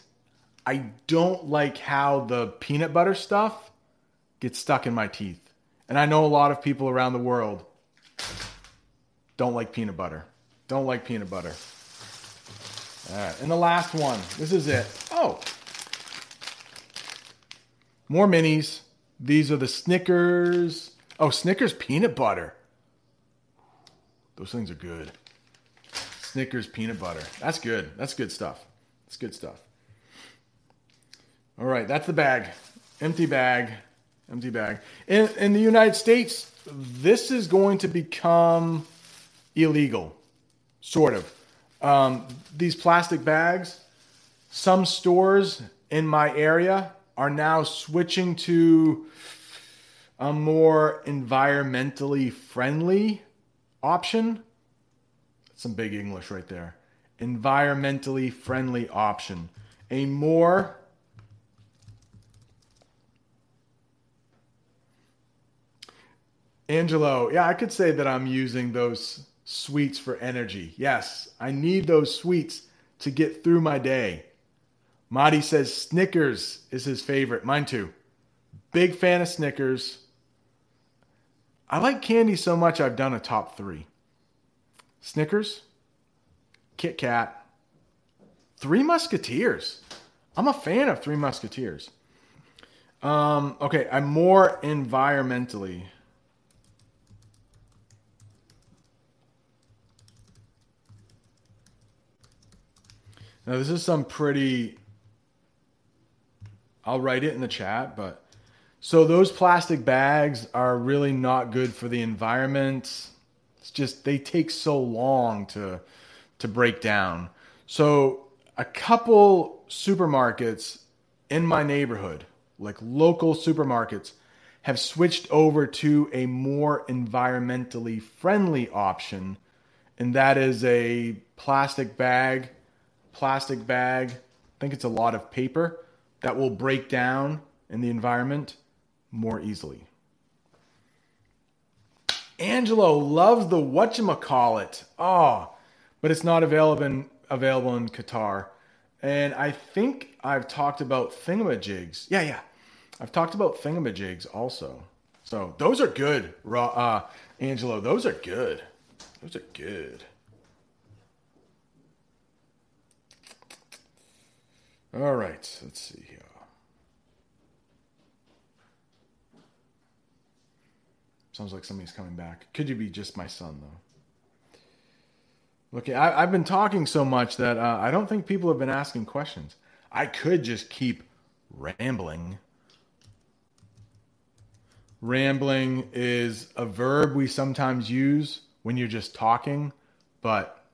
S2: I don't like how the peanut butter stuff gets stuck in my teeth. And I know a lot of people around the world don't like peanut butter. Don't like peanut butter. All right. And the last one. This is it. Oh. More minis. These are the Snickers. Oh, Snickers peanut butter. Those things are good. Snickers peanut butter. That's good. That's good stuff. That's good stuff. All right, that's the bag. Empty bag. Empty bag. In, in the United States, this is going to become illegal, sort of. Um, these plastic bags, some stores in my area are now switching to a more environmentally friendly option. Some big English right there. Environmentally friendly option. A more Angelo, yeah, I could say that I'm using those sweets for energy. Yes, I need those sweets to get through my day. Madi says Snickers is his favorite. Mine too. Big fan of Snickers. I like candy so much I've done a top three. Snickers, Kit Kat, Three Musketeers. I'm a fan of Three Musketeers. Um, okay, I'm more environmentally. Now, this is some pretty. I'll write it in the chat, but. So, those plastic bags are really not good for the environment. It's just, they take so long to, to break down. So, a couple supermarkets in my neighborhood, like local supermarkets, have switched over to a more environmentally friendly option, and that is a plastic bag plastic bag. I think it's a lot of paper that will break down in the environment more easily. Angelo loves the whatchamacallit. Oh, but it's not available in, available in Qatar. And I think I've talked about thingamajigs. Yeah, yeah. I've talked about thingamajigs also. So those are good, uh, Angelo. Those are good. Those are good. All right, let's see here. Sounds like somebody's coming back. Could you be just my son, though? Okay, I, have been talking so much that uh, I don't think people have been asking questions. I could just keep rambling. Rambling is a verb we sometimes use when you're just talking, but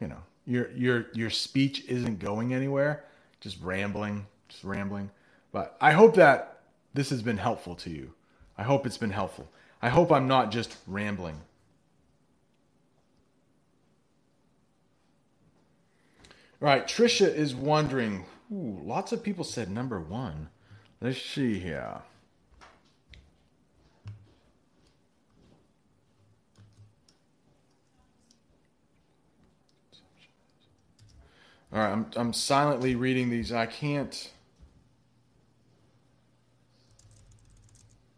S2: you know, your your your speech isn't going anywhere just rambling, just rambling. But I hope that this has been helpful to you. I hope it's been helpful. I hope I'm not just rambling. All right, Trisha is wondering. Ooh, lots of people said number one. Let's see here. All right, I'm I'm silently reading these. I can't.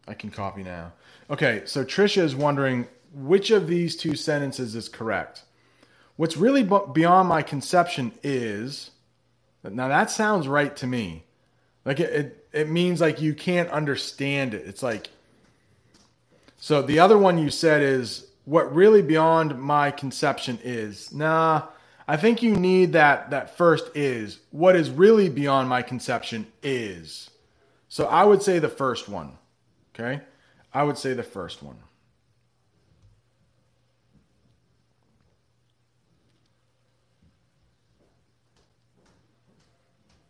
S2: I can copy now. Okay, so Trisha is wondering which of these two sentences is correct. What's really beyond my conception is now that sounds right to me. Like it, it, it means like you can't understand it. It's like so the other one you said is what really beyond my conception is. Nah, I think you need that that first is what is really beyond my conception is. So I would say the first one. Okay? I would say the first one.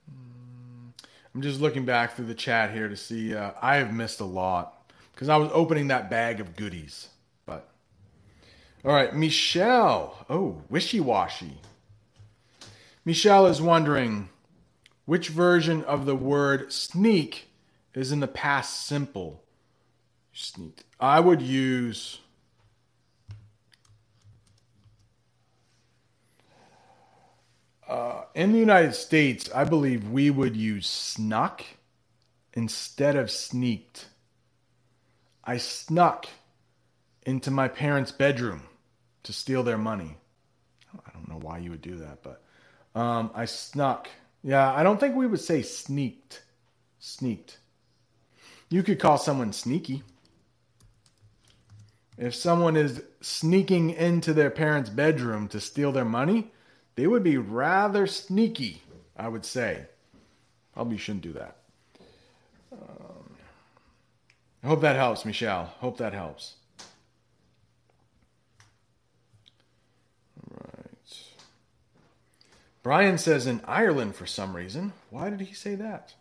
S2: Hmm. I'm just looking back through the chat here to see. Uh, I have missed a lot because I was opening that bag of goodies. But all right, Michelle. Oh, wishy washy. Michelle is wondering which version of the word sneak is in the past simple. Sneaked. I would use. Uh, in the United States, I believe we would use snuck instead of sneaked. I snuck into my parents' bedroom to steal their money. I don't know why you would do that, but um, I snuck. Yeah, I don't think we would say sneaked. Sneaked. You could call someone sneaky. If someone is sneaking into their parents' bedroom to steal their money, they would be rather sneaky, I would say. Probably shouldn't do that. Um, I hope that helps, Michelle. Hope that helps. Brian says in Ireland for some reason. Why did he say that?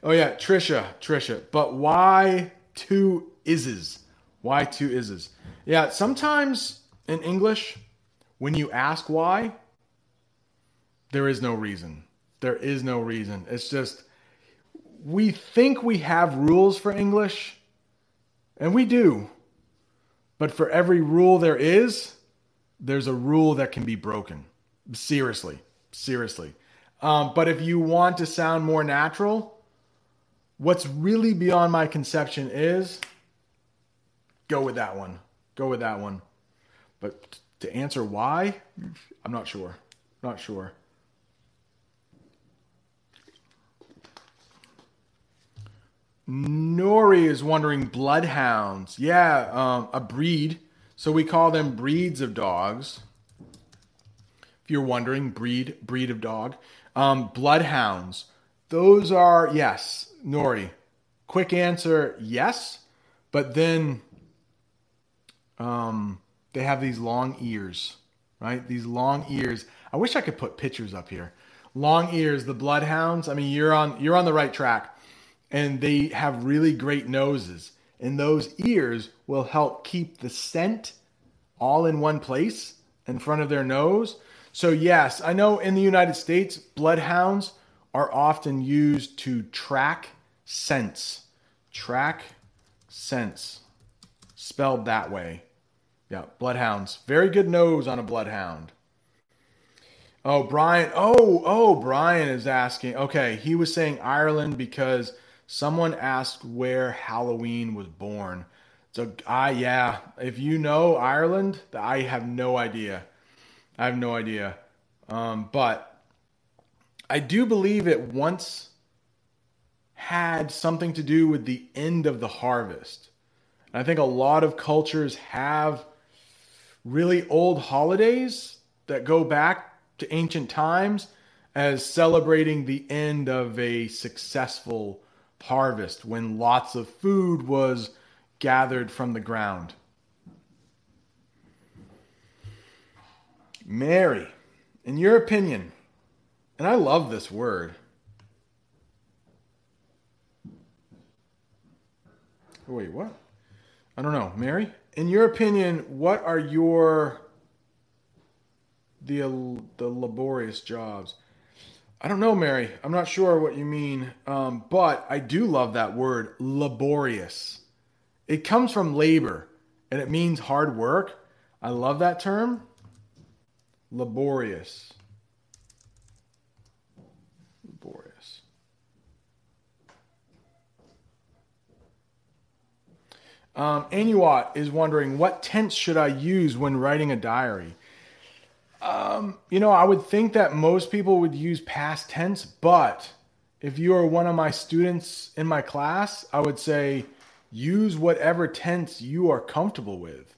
S2: Oh yeah, Trisha, Trisha. But why two ises? Why two ises? Yeah, sometimes in English, when you ask why, there is no reason. There is no reason. It's just we think we have rules for English, and we do. But for every rule there is, there's a rule that can be broken. Seriously, seriously. Um, but if you want to sound more natural, what's really beyond my conception is go with that one. Go with that one. But to answer why, I'm not sure. Not sure. Nori is wondering bloodhounds. Yeah, um, a breed. So we call them breeds of dogs. If you're wondering, breed breed of dog. Um, bloodhounds. Those are yes, Nori. Quick answer, yes. But then um, they have these long ears, right? These long ears. I wish I could put pictures up here. Long ears, the bloodhounds. I mean, you're on you're on the right track and they have really great noses. And those ears will help keep the scent all in one place in front of their nose. So, yes, I know in the United States, bloodhounds are often used to track scents. Track scents. Spelled that way. Yeah, bloodhounds. Very good nose on a bloodhound. Oh, Brian. Oh, oh, Brian is asking. Okay, he was saying Ireland because Someone asked where Halloween was born. So I yeah, if you know Ireland, I have no idea. I have no idea. Um, but I do believe it once had something to do with the end of the harvest. And I think a lot of cultures have really old holidays that go back to ancient times as celebrating the end of a successful harvest when lots of food was gathered from the ground. Mary, in your opinion, and I love this word. Wait, what? I don't know. Mary, in your opinion, what are your the the laborious jobs? I don't know, Mary. I'm not sure what you mean, um, but I do love that word, laborious. It comes from labor and it means hard work. I love that term, laborious. Laborious. Um, Anuat is wondering what tense should I use when writing a diary? Um, you know, I would think that most people would use past tense, but if you are one of my students in my class, I would say use whatever tense you are comfortable with.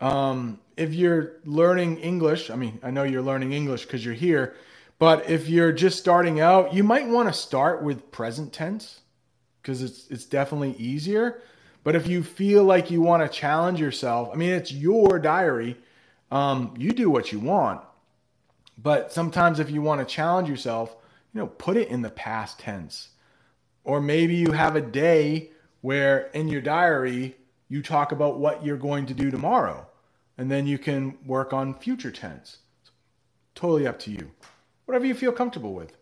S2: Um, if you're learning English, I mean, I know you're learning English because you're here, but if you're just starting out, you might want to start with present tense because it's it's definitely easier. But if you feel like you want to challenge yourself, I mean, it's your diary um, you do what you want. But sometimes if you want to challenge yourself, you know, put it in the past tense. Or maybe you have a day where in your diary you talk about what you're going to do tomorrow. And then you can work on future tense. Totally up to you. Whatever you feel comfortable with.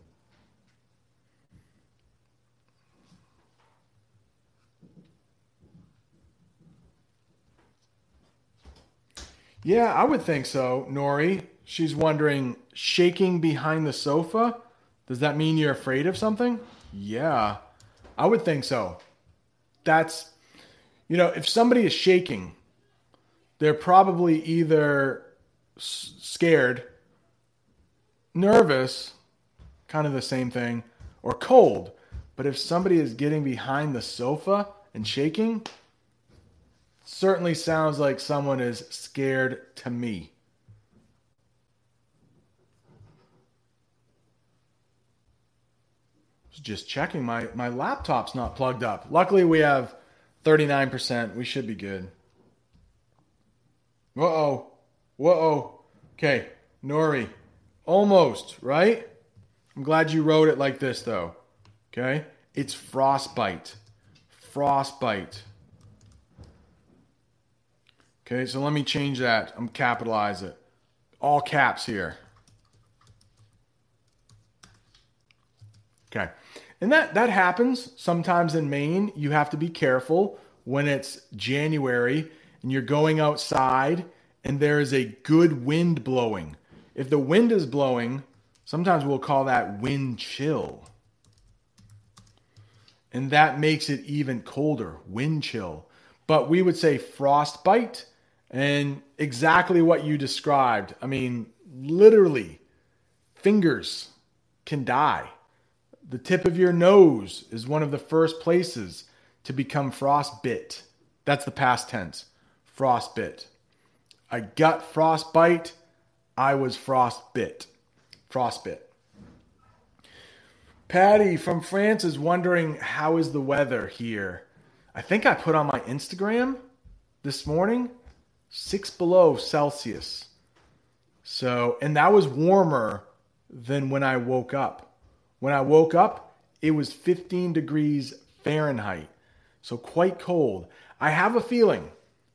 S2: Yeah, I would think so, Nori. She's wondering, shaking behind the sofa? Does that mean you're afraid of something? Yeah, I would think so. That's, you know, if somebody is shaking, they're probably either scared, nervous, kind of the same thing, or cold. But if somebody is getting behind the sofa and shaking, certainly sounds like someone is scared to me. Just checking my my laptop's not plugged up. Luckily we have 39%. We should be good. Whoa. Whoa. Okay, Nori. Almost, right? I'm glad you wrote it like this though. Okay? It's frostbite. Frostbite. Okay, so let me change that. I'm capitalize it. All caps here. Okay. And that that happens sometimes in Maine. You have to be careful when it's January and you're going outside and there is a good wind blowing. If the wind is blowing, sometimes we'll call that wind chill. and that makes it even colder, wind chill. But we would say frostbite and exactly what you described. I mean, literally, fingers can die. The tip of your nose is one of the first places to become frostbit. That's the past tense. Frostbit. I got frostbite. I was frostbit. Frostbit. Patty from France is wondering how is the weather here. I think I put on my Instagram this morning six below Celsius. So, and that was warmer than when I woke up. When I woke up, it was 15 degrees Fahrenheit. So, quite cold. I have a feeling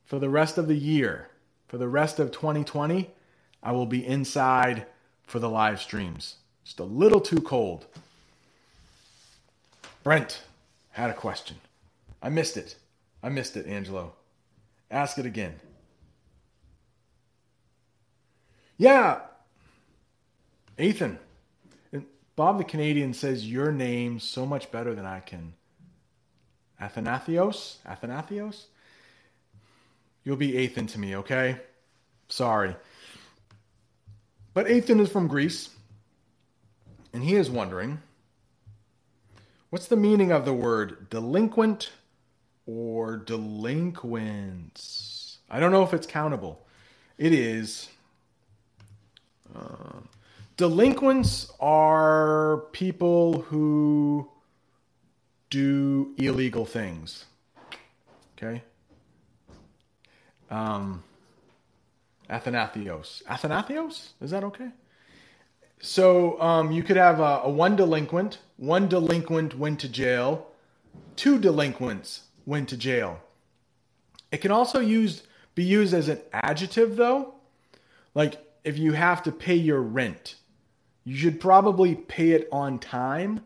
S2: for the rest of the year, for the rest of 2020, I will be inside for the live streams. Just a little too cold. Brent had a question. I missed it. I missed it, Angelo. Ask it again. Yeah. Ethan. Bob the Canadian says your name so much better than I can. Athanathios? Athanathios? You'll be Ethan to me, okay? Sorry. But Ethan is from Greece, and he is wondering What's the meaning of the word delinquent or delinquents? I don't know if it's countable. It is. Uh, delinquents are people who do illegal things. Okay? Um, Athanathios. Athanathios? Is that okay? So um, you could have a, a one delinquent, one delinquent went to jail, two delinquents went to jail. It can also use be used as an adjective though. Like if you have to pay your rent, you should probably pay it on time.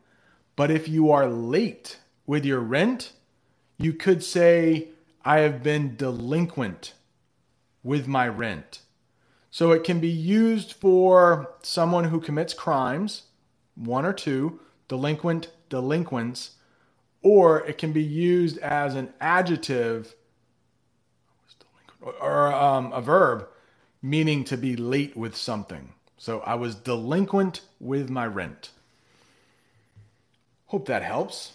S2: But if you are late with your rent, you could say, I have been delinquent with my rent. So it can be used for someone who commits crimes, one or two, delinquent, delinquents, or it can be used as an adjective or um, a verb meaning to be late with something. So I was delinquent with my rent. Hope that helps.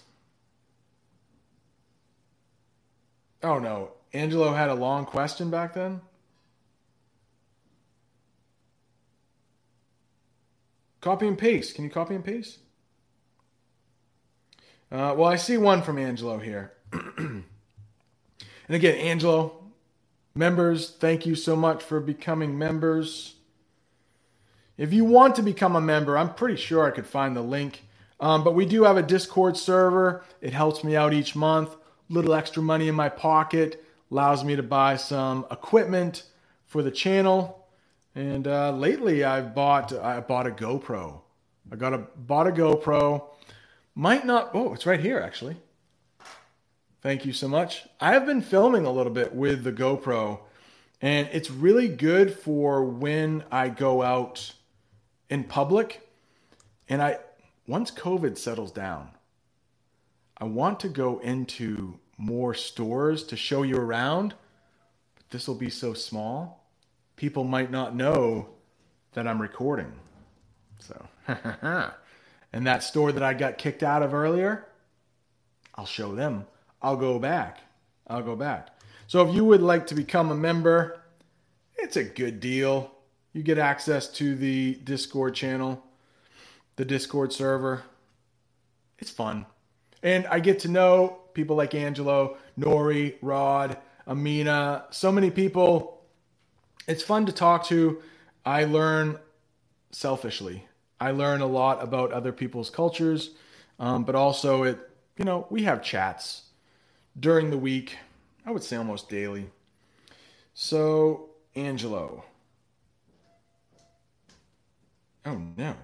S2: Oh no, Angelo had a long question back then? Copy and paste. Can you copy and paste? Uh, well, I see one from Angelo here. [clears throat] and again, Angelo, members, thank you so much for becoming members. If you want to become a member, I'm pretty sure I could find the link. Um, but we do have a Discord server. It helps me out each month. Little extra money in my pocket allows me to buy some equipment for the channel. And uh, lately, I've bought I bought a GoPro. I got a bought a GoPro. Might not. Oh, it's right here actually. Thank you so much. I have been filming a little bit with the GoPro, and it's really good for when I go out in public. And I once COVID settles down, I want to go into more stores to show you around. But this will be so small people might not know that I'm recording. So, [laughs] and that store that I got kicked out of earlier, I'll show them. I'll go back. I'll go back. So, if you would like to become a member, it's a good deal. You get access to the Discord channel, the Discord server. It's fun. And I get to know people like Angelo, Nori, Rod, Amina, so many people it's fun to talk to. I learn selfishly. I learn a lot about other people's cultures, um, but also it. You know, we have chats during the week. I would say almost daily. So, Angelo. Oh no,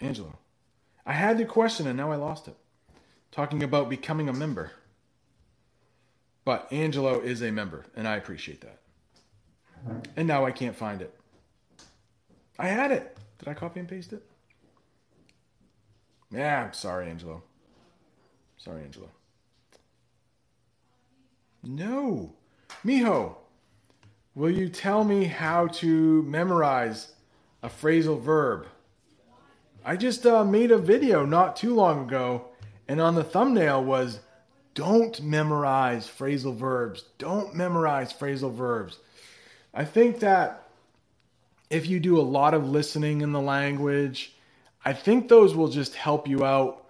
S2: Angelo. I had the question and now I lost it. Talking about becoming a member. But Angelo is a member, and I appreciate that. And now I can't find it. I had it. Did I copy and paste it? Yeah, sorry, Angelo. Sorry, Angelo. No. Mijo, will you tell me how to memorize a phrasal verb? I just uh, made a video not too long ago, and on the thumbnail was don't memorize phrasal verbs. Don't memorize phrasal verbs. I think that if you do a lot of listening in the language, I think those will just help you out.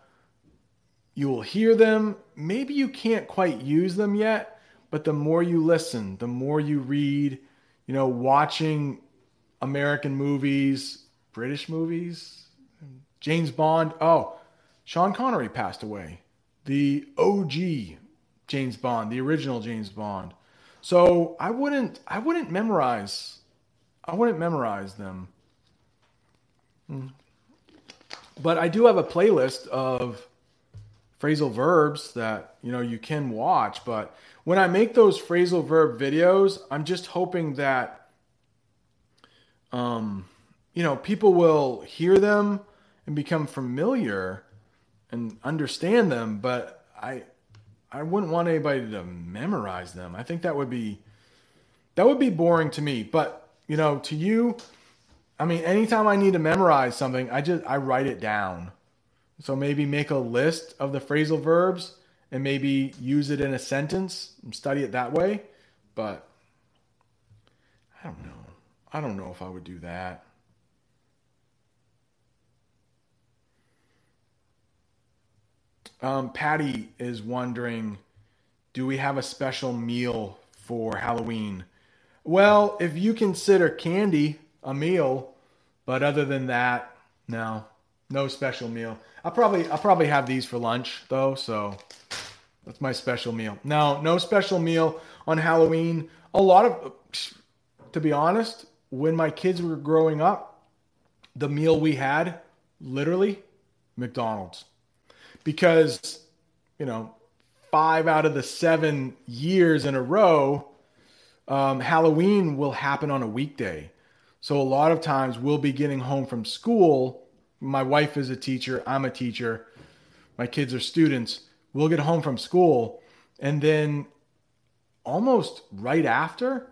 S2: You will hear them. Maybe you can't quite use them yet, but the more you listen, the more you read, you know, watching American movies, British movies, James Bond. Oh, Sean Connery passed away. The OG James Bond, the original James Bond. So I wouldn't I wouldn't memorize I wouldn't memorize them. Hmm. But I do have a playlist of phrasal verbs that you know you can watch. But when I make those phrasal verb videos, I'm just hoping that um, you know people will hear them and become familiar and understand them. But I I wouldn't want anybody to memorize them. I think that would be that would be boring to me. But you know, to you, I mean, anytime I need to memorize something, I just I write it down. So maybe make a list of the phrasal verbs and maybe use it in a sentence and study it that way. But I don't know. I don't know if I would do that. Um, Patty is wondering, do we have a special meal for Halloween? Well, if you consider candy a meal, but other than that, no, no special meal. I'll probably I'll probably have these for lunch though, so that's my special meal. No, no special meal on Halloween. A lot of to be honest, when my kids were growing up, the meal we had literally McDonald's. Because you know five out of the seven years in a row um, halloween will happen on a weekday. So a lot of times we'll be getting home from school. My wife is a teacher. I'm a teacher. My kids are students we'll get home from school and then almost right after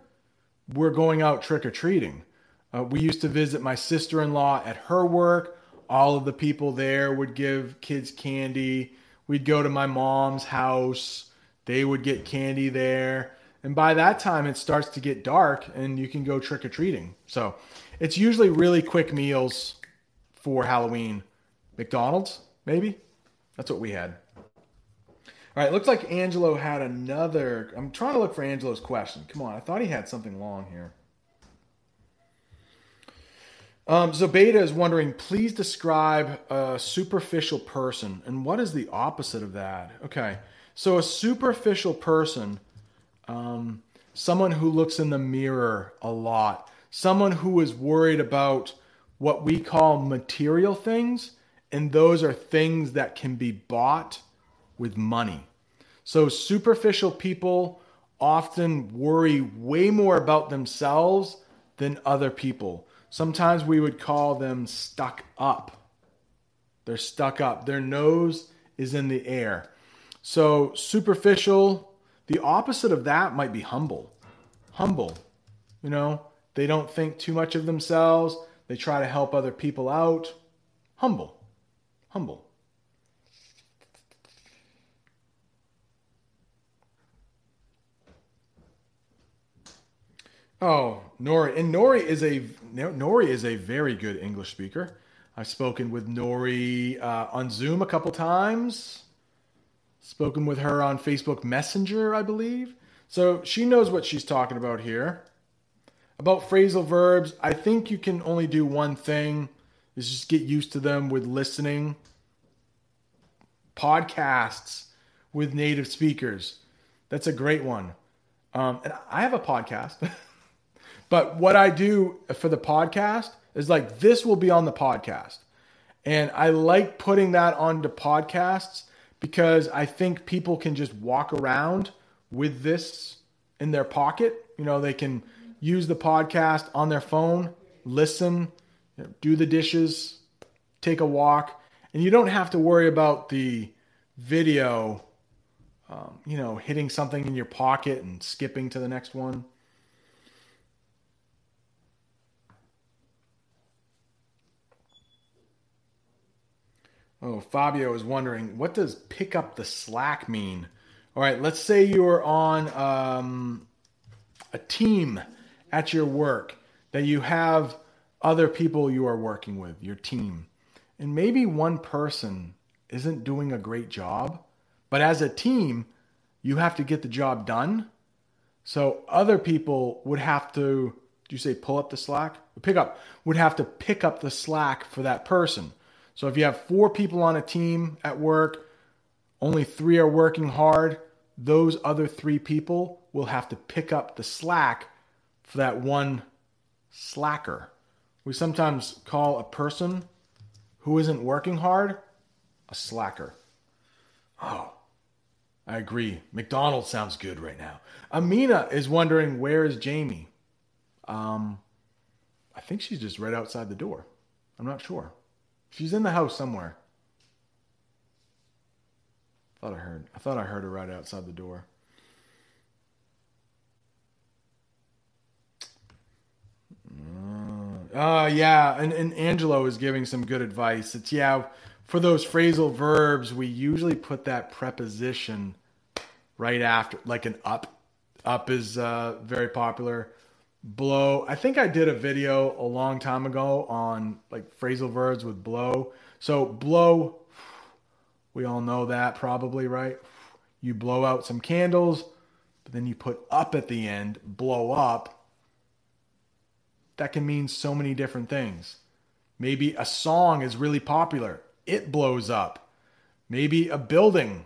S2: we're going out trick-or-treating uh, we used to visit my sister-in-law at her work all of the people there would give kids candy. We'd go to my mom's house. They would get candy there. And by that time, it starts to get dark and you can go trick or treating. So it's usually really quick meals for Halloween. McDonald's, maybe? That's what we had. All right, looks like Angelo had another. I'm trying to look for Angelo's question. Come on, I thought he had something long here. Um, Zobeda is wondering, please describe a superficial person and what is the opposite of that? Okay, so a superficial person, um, someone who looks in the mirror a lot, someone who is worried about what we call material things, and those are things that can be bought with money. So superficial people often worry way more about themselves than other people. Sometimes we would call them stuck up. They're stuck up. Their nose is in the air. So, superficial, the opposite of that might be humble. Humble. You know, they don't think too much of themselves. They try to help other people out. Humble. Humble. Oh, Nori. And Nori is a Nori is a very good English speaker. I've spoken with Nori uh, on Zoom a couple times. Spoken with her on Facebook Messenger, I believe. So she knows what she's talking about here. About phrasal verbs, I think you can only do one thing is just get used to them with listening. Podcasts with native speakers. That's a great one. Um, and I have a podcast. [laughs] But what I do for the podcast is like this will be on the podcast. And I like putting that onto podcasts because I think people can just walk around with this in their pocket. You know, they can use the podcast on their phone, listen, you know, do the dishes, take a walk, and you don't have to worry about the video um, you know, hitting something in your pocket and skipping to the next one. Oh, Fabio is wondering what does pick up the slack mean? All right, let's say you're on um, a team at your work that you have other people you are working with, your team, and maybe one person isn't doing a great job, but as a team, you have to get the job done. So other people would have to, do you say pull up the slack? Pick up, would have to pick up the slack for that person. So if you have four people on a team at work, only three are working hard, those other three people will have to pick up the slack for that one slacker. We sometimes call a person who isn't working hard a slacker. Oh, I agree. McDonald's sounds good right now. Amina is wondering where is Jamie? Um, I think she's just right outside the door. I'm not sure. She's in the house somewhere. Thought I heard. I thought I heard her right outside the door. Uh, uh yeah, and, and Angelo is giving some good advice. It's yeah, for those phrasal verbs, we usually put that preposition right after, like an up. Up is uh, very popular blow. I think I did a video a long time ago on like phrasal verbs with blow. So blow, [sighs] we all know that probably, right? [sighs] You blow out some candles, but then you put up at the end, blow up. That can mean so many different things. Maybe a song is really popular, it blows up. Maybe a building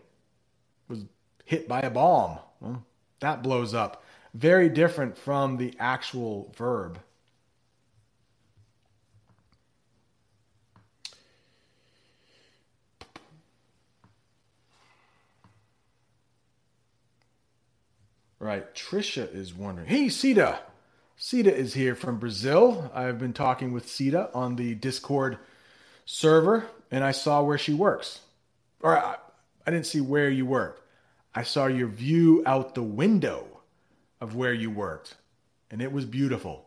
S2: was hit by a bomb, well, that blows up very different from the actual verb. Right, Trisha is wondering. Hey, Sita. Sita is here from Brazil. I've been talking with Sita on the Discord server, and I saw where she works. Or I, I didn't see where you work. I saw your view out the window of where you worked, and it was beautiful.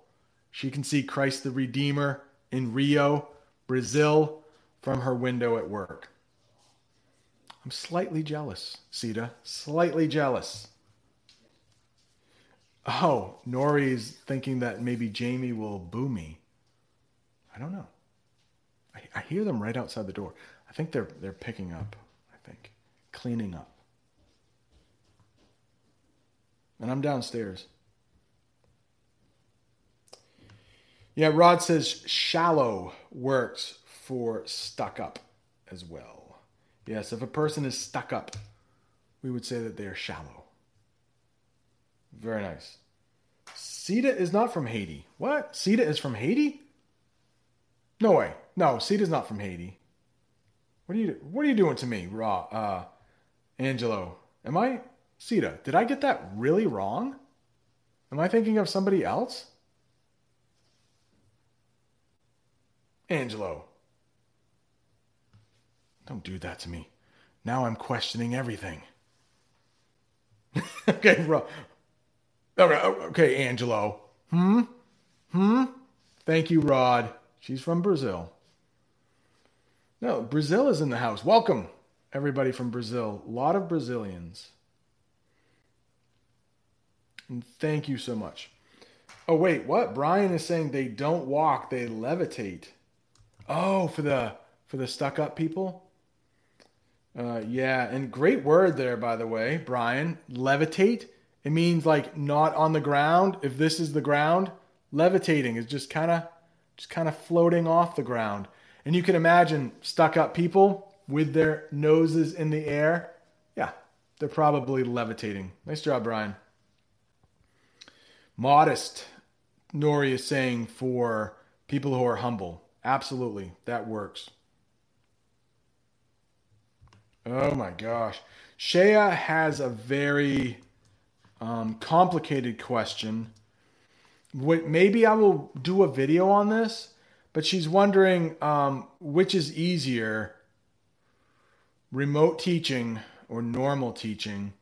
S2: She can see Christ the Redeemer in Rio, Brazil, from her window at work. I'm slightly jealous, Sita. Slightly jealous. Oh, Nori's thinking that maybe Jamie will boo me. I don't know. I, I hear them right outside the door. I think they're they're picking up. I think cleaning up. And I'm downstairs. Yeah, Rod says shallow works for stuck up as well. Yes, if a person is stuck up, we would say that they are shallow. Very nice. Sita is not from Haiti. What? Sita is from Haiti? No way. No, Sita's not from Haiti. What are you What are you doing to me, Rod? Uh, Angelo? Am I Sita, did I get that really wrong? Am I thinking of somebody else? Angelo. Don't do that to me. Now I'm questioning everything. [laughs] okay, bro. Okay, okay, Angelo. Hmm? Hmm? Thank you, Rod. She's from Brazil. No, Brazil is in the house. Welcome, everybody from Brazil. A lot of Brazilians. And thank you so much. Oh wait, what? Brian is saying they don't walk, they levitate. Oh, for the for the stuck up people? Uh, yeah, and great word there, by the way, Brian. Levitate. It means like not on the ground. If this is the ground, levitating is just kind of just kind of floating off the ground. And you can imagine stuck up people with their noses in the air. Yeah, they're probably levitating. Nice job, Brian modest, Nori is saying for people who are humble. Absolutely, that works. Oh my gosh. Shea has a very um, complicated question. Maybe I will do a video on this, but she's wondering um, which is easier remote teaching or normal teaching.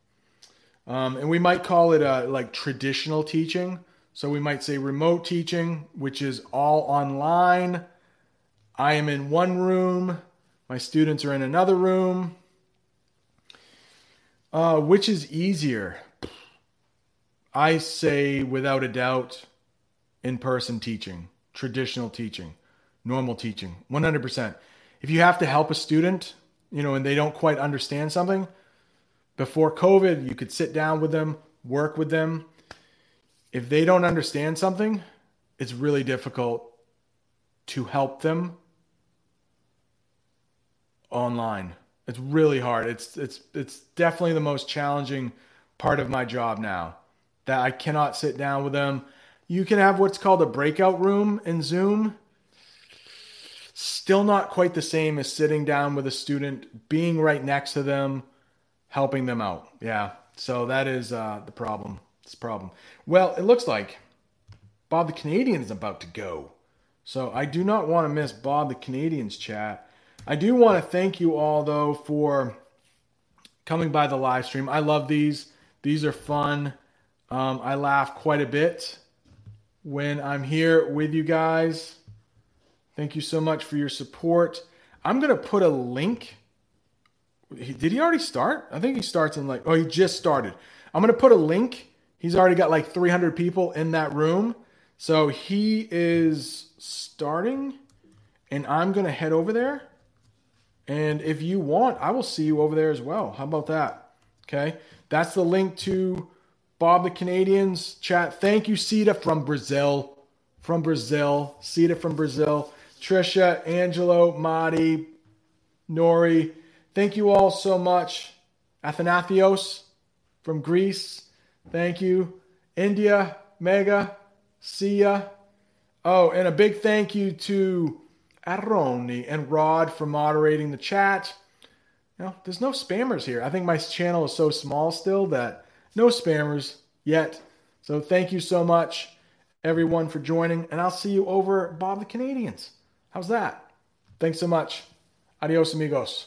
S2: Um, and we might call it uh, like traditional teaching. So we might say remote teaching, which is all online. I am in one room, my students are in another room. Uh, which is easier? I say without a doubt in person teaching, traditional teaching, normal teaching, 100%. If you have to help a student, you know, and they don't quite understand something, before COVID, you could sit down with them, work with them. If they don't understand something, it's really difficult to help them online. It's really hard. It's it's it's definitely the most challenging part of my job now. That I cannot sit down with them. You can have what's called a breakout room in Zoom. Still not quite the same as sitting down with a student, being right next to them, helping them out. Yeah. So that is uh, the problem. It's a problem. Well, it looks like Bob the Canadian is about to go. So I do not want to miss Bob the Canadian's chat. I do want to thank you all though for coming by the live stream. I love these. These are fun. Um, I laugh quite a bit when I'm here with you guys. Thank you so much for your support. I'm going to put a link. Did he already start? I think he starts in like, oh, he just started. I'm going to put a link. He's already got like 300 people in that room. So he is starting, and I'm going to head over there and if you want, I will see you over there as well. How about that? Okay. That's the link to Bob the Canadians chat. Thank you, Sita from Brazil. From Brazil. Sita from Brazil. Trisha, Angelo, Madi, Nori. Thank you all so much. Athanasios from Greece. Thank you. India, Mega, Sia. Oh, and a big thank you to Aroni and Rod for moderating the chat. Know, there's no spammers here. I think my channel is so small still that no spammers yet. So thank you so much, everyone, for joining. And I'll see you over Bob the Canadians. How's that? Thanks so much. Adios, amigos.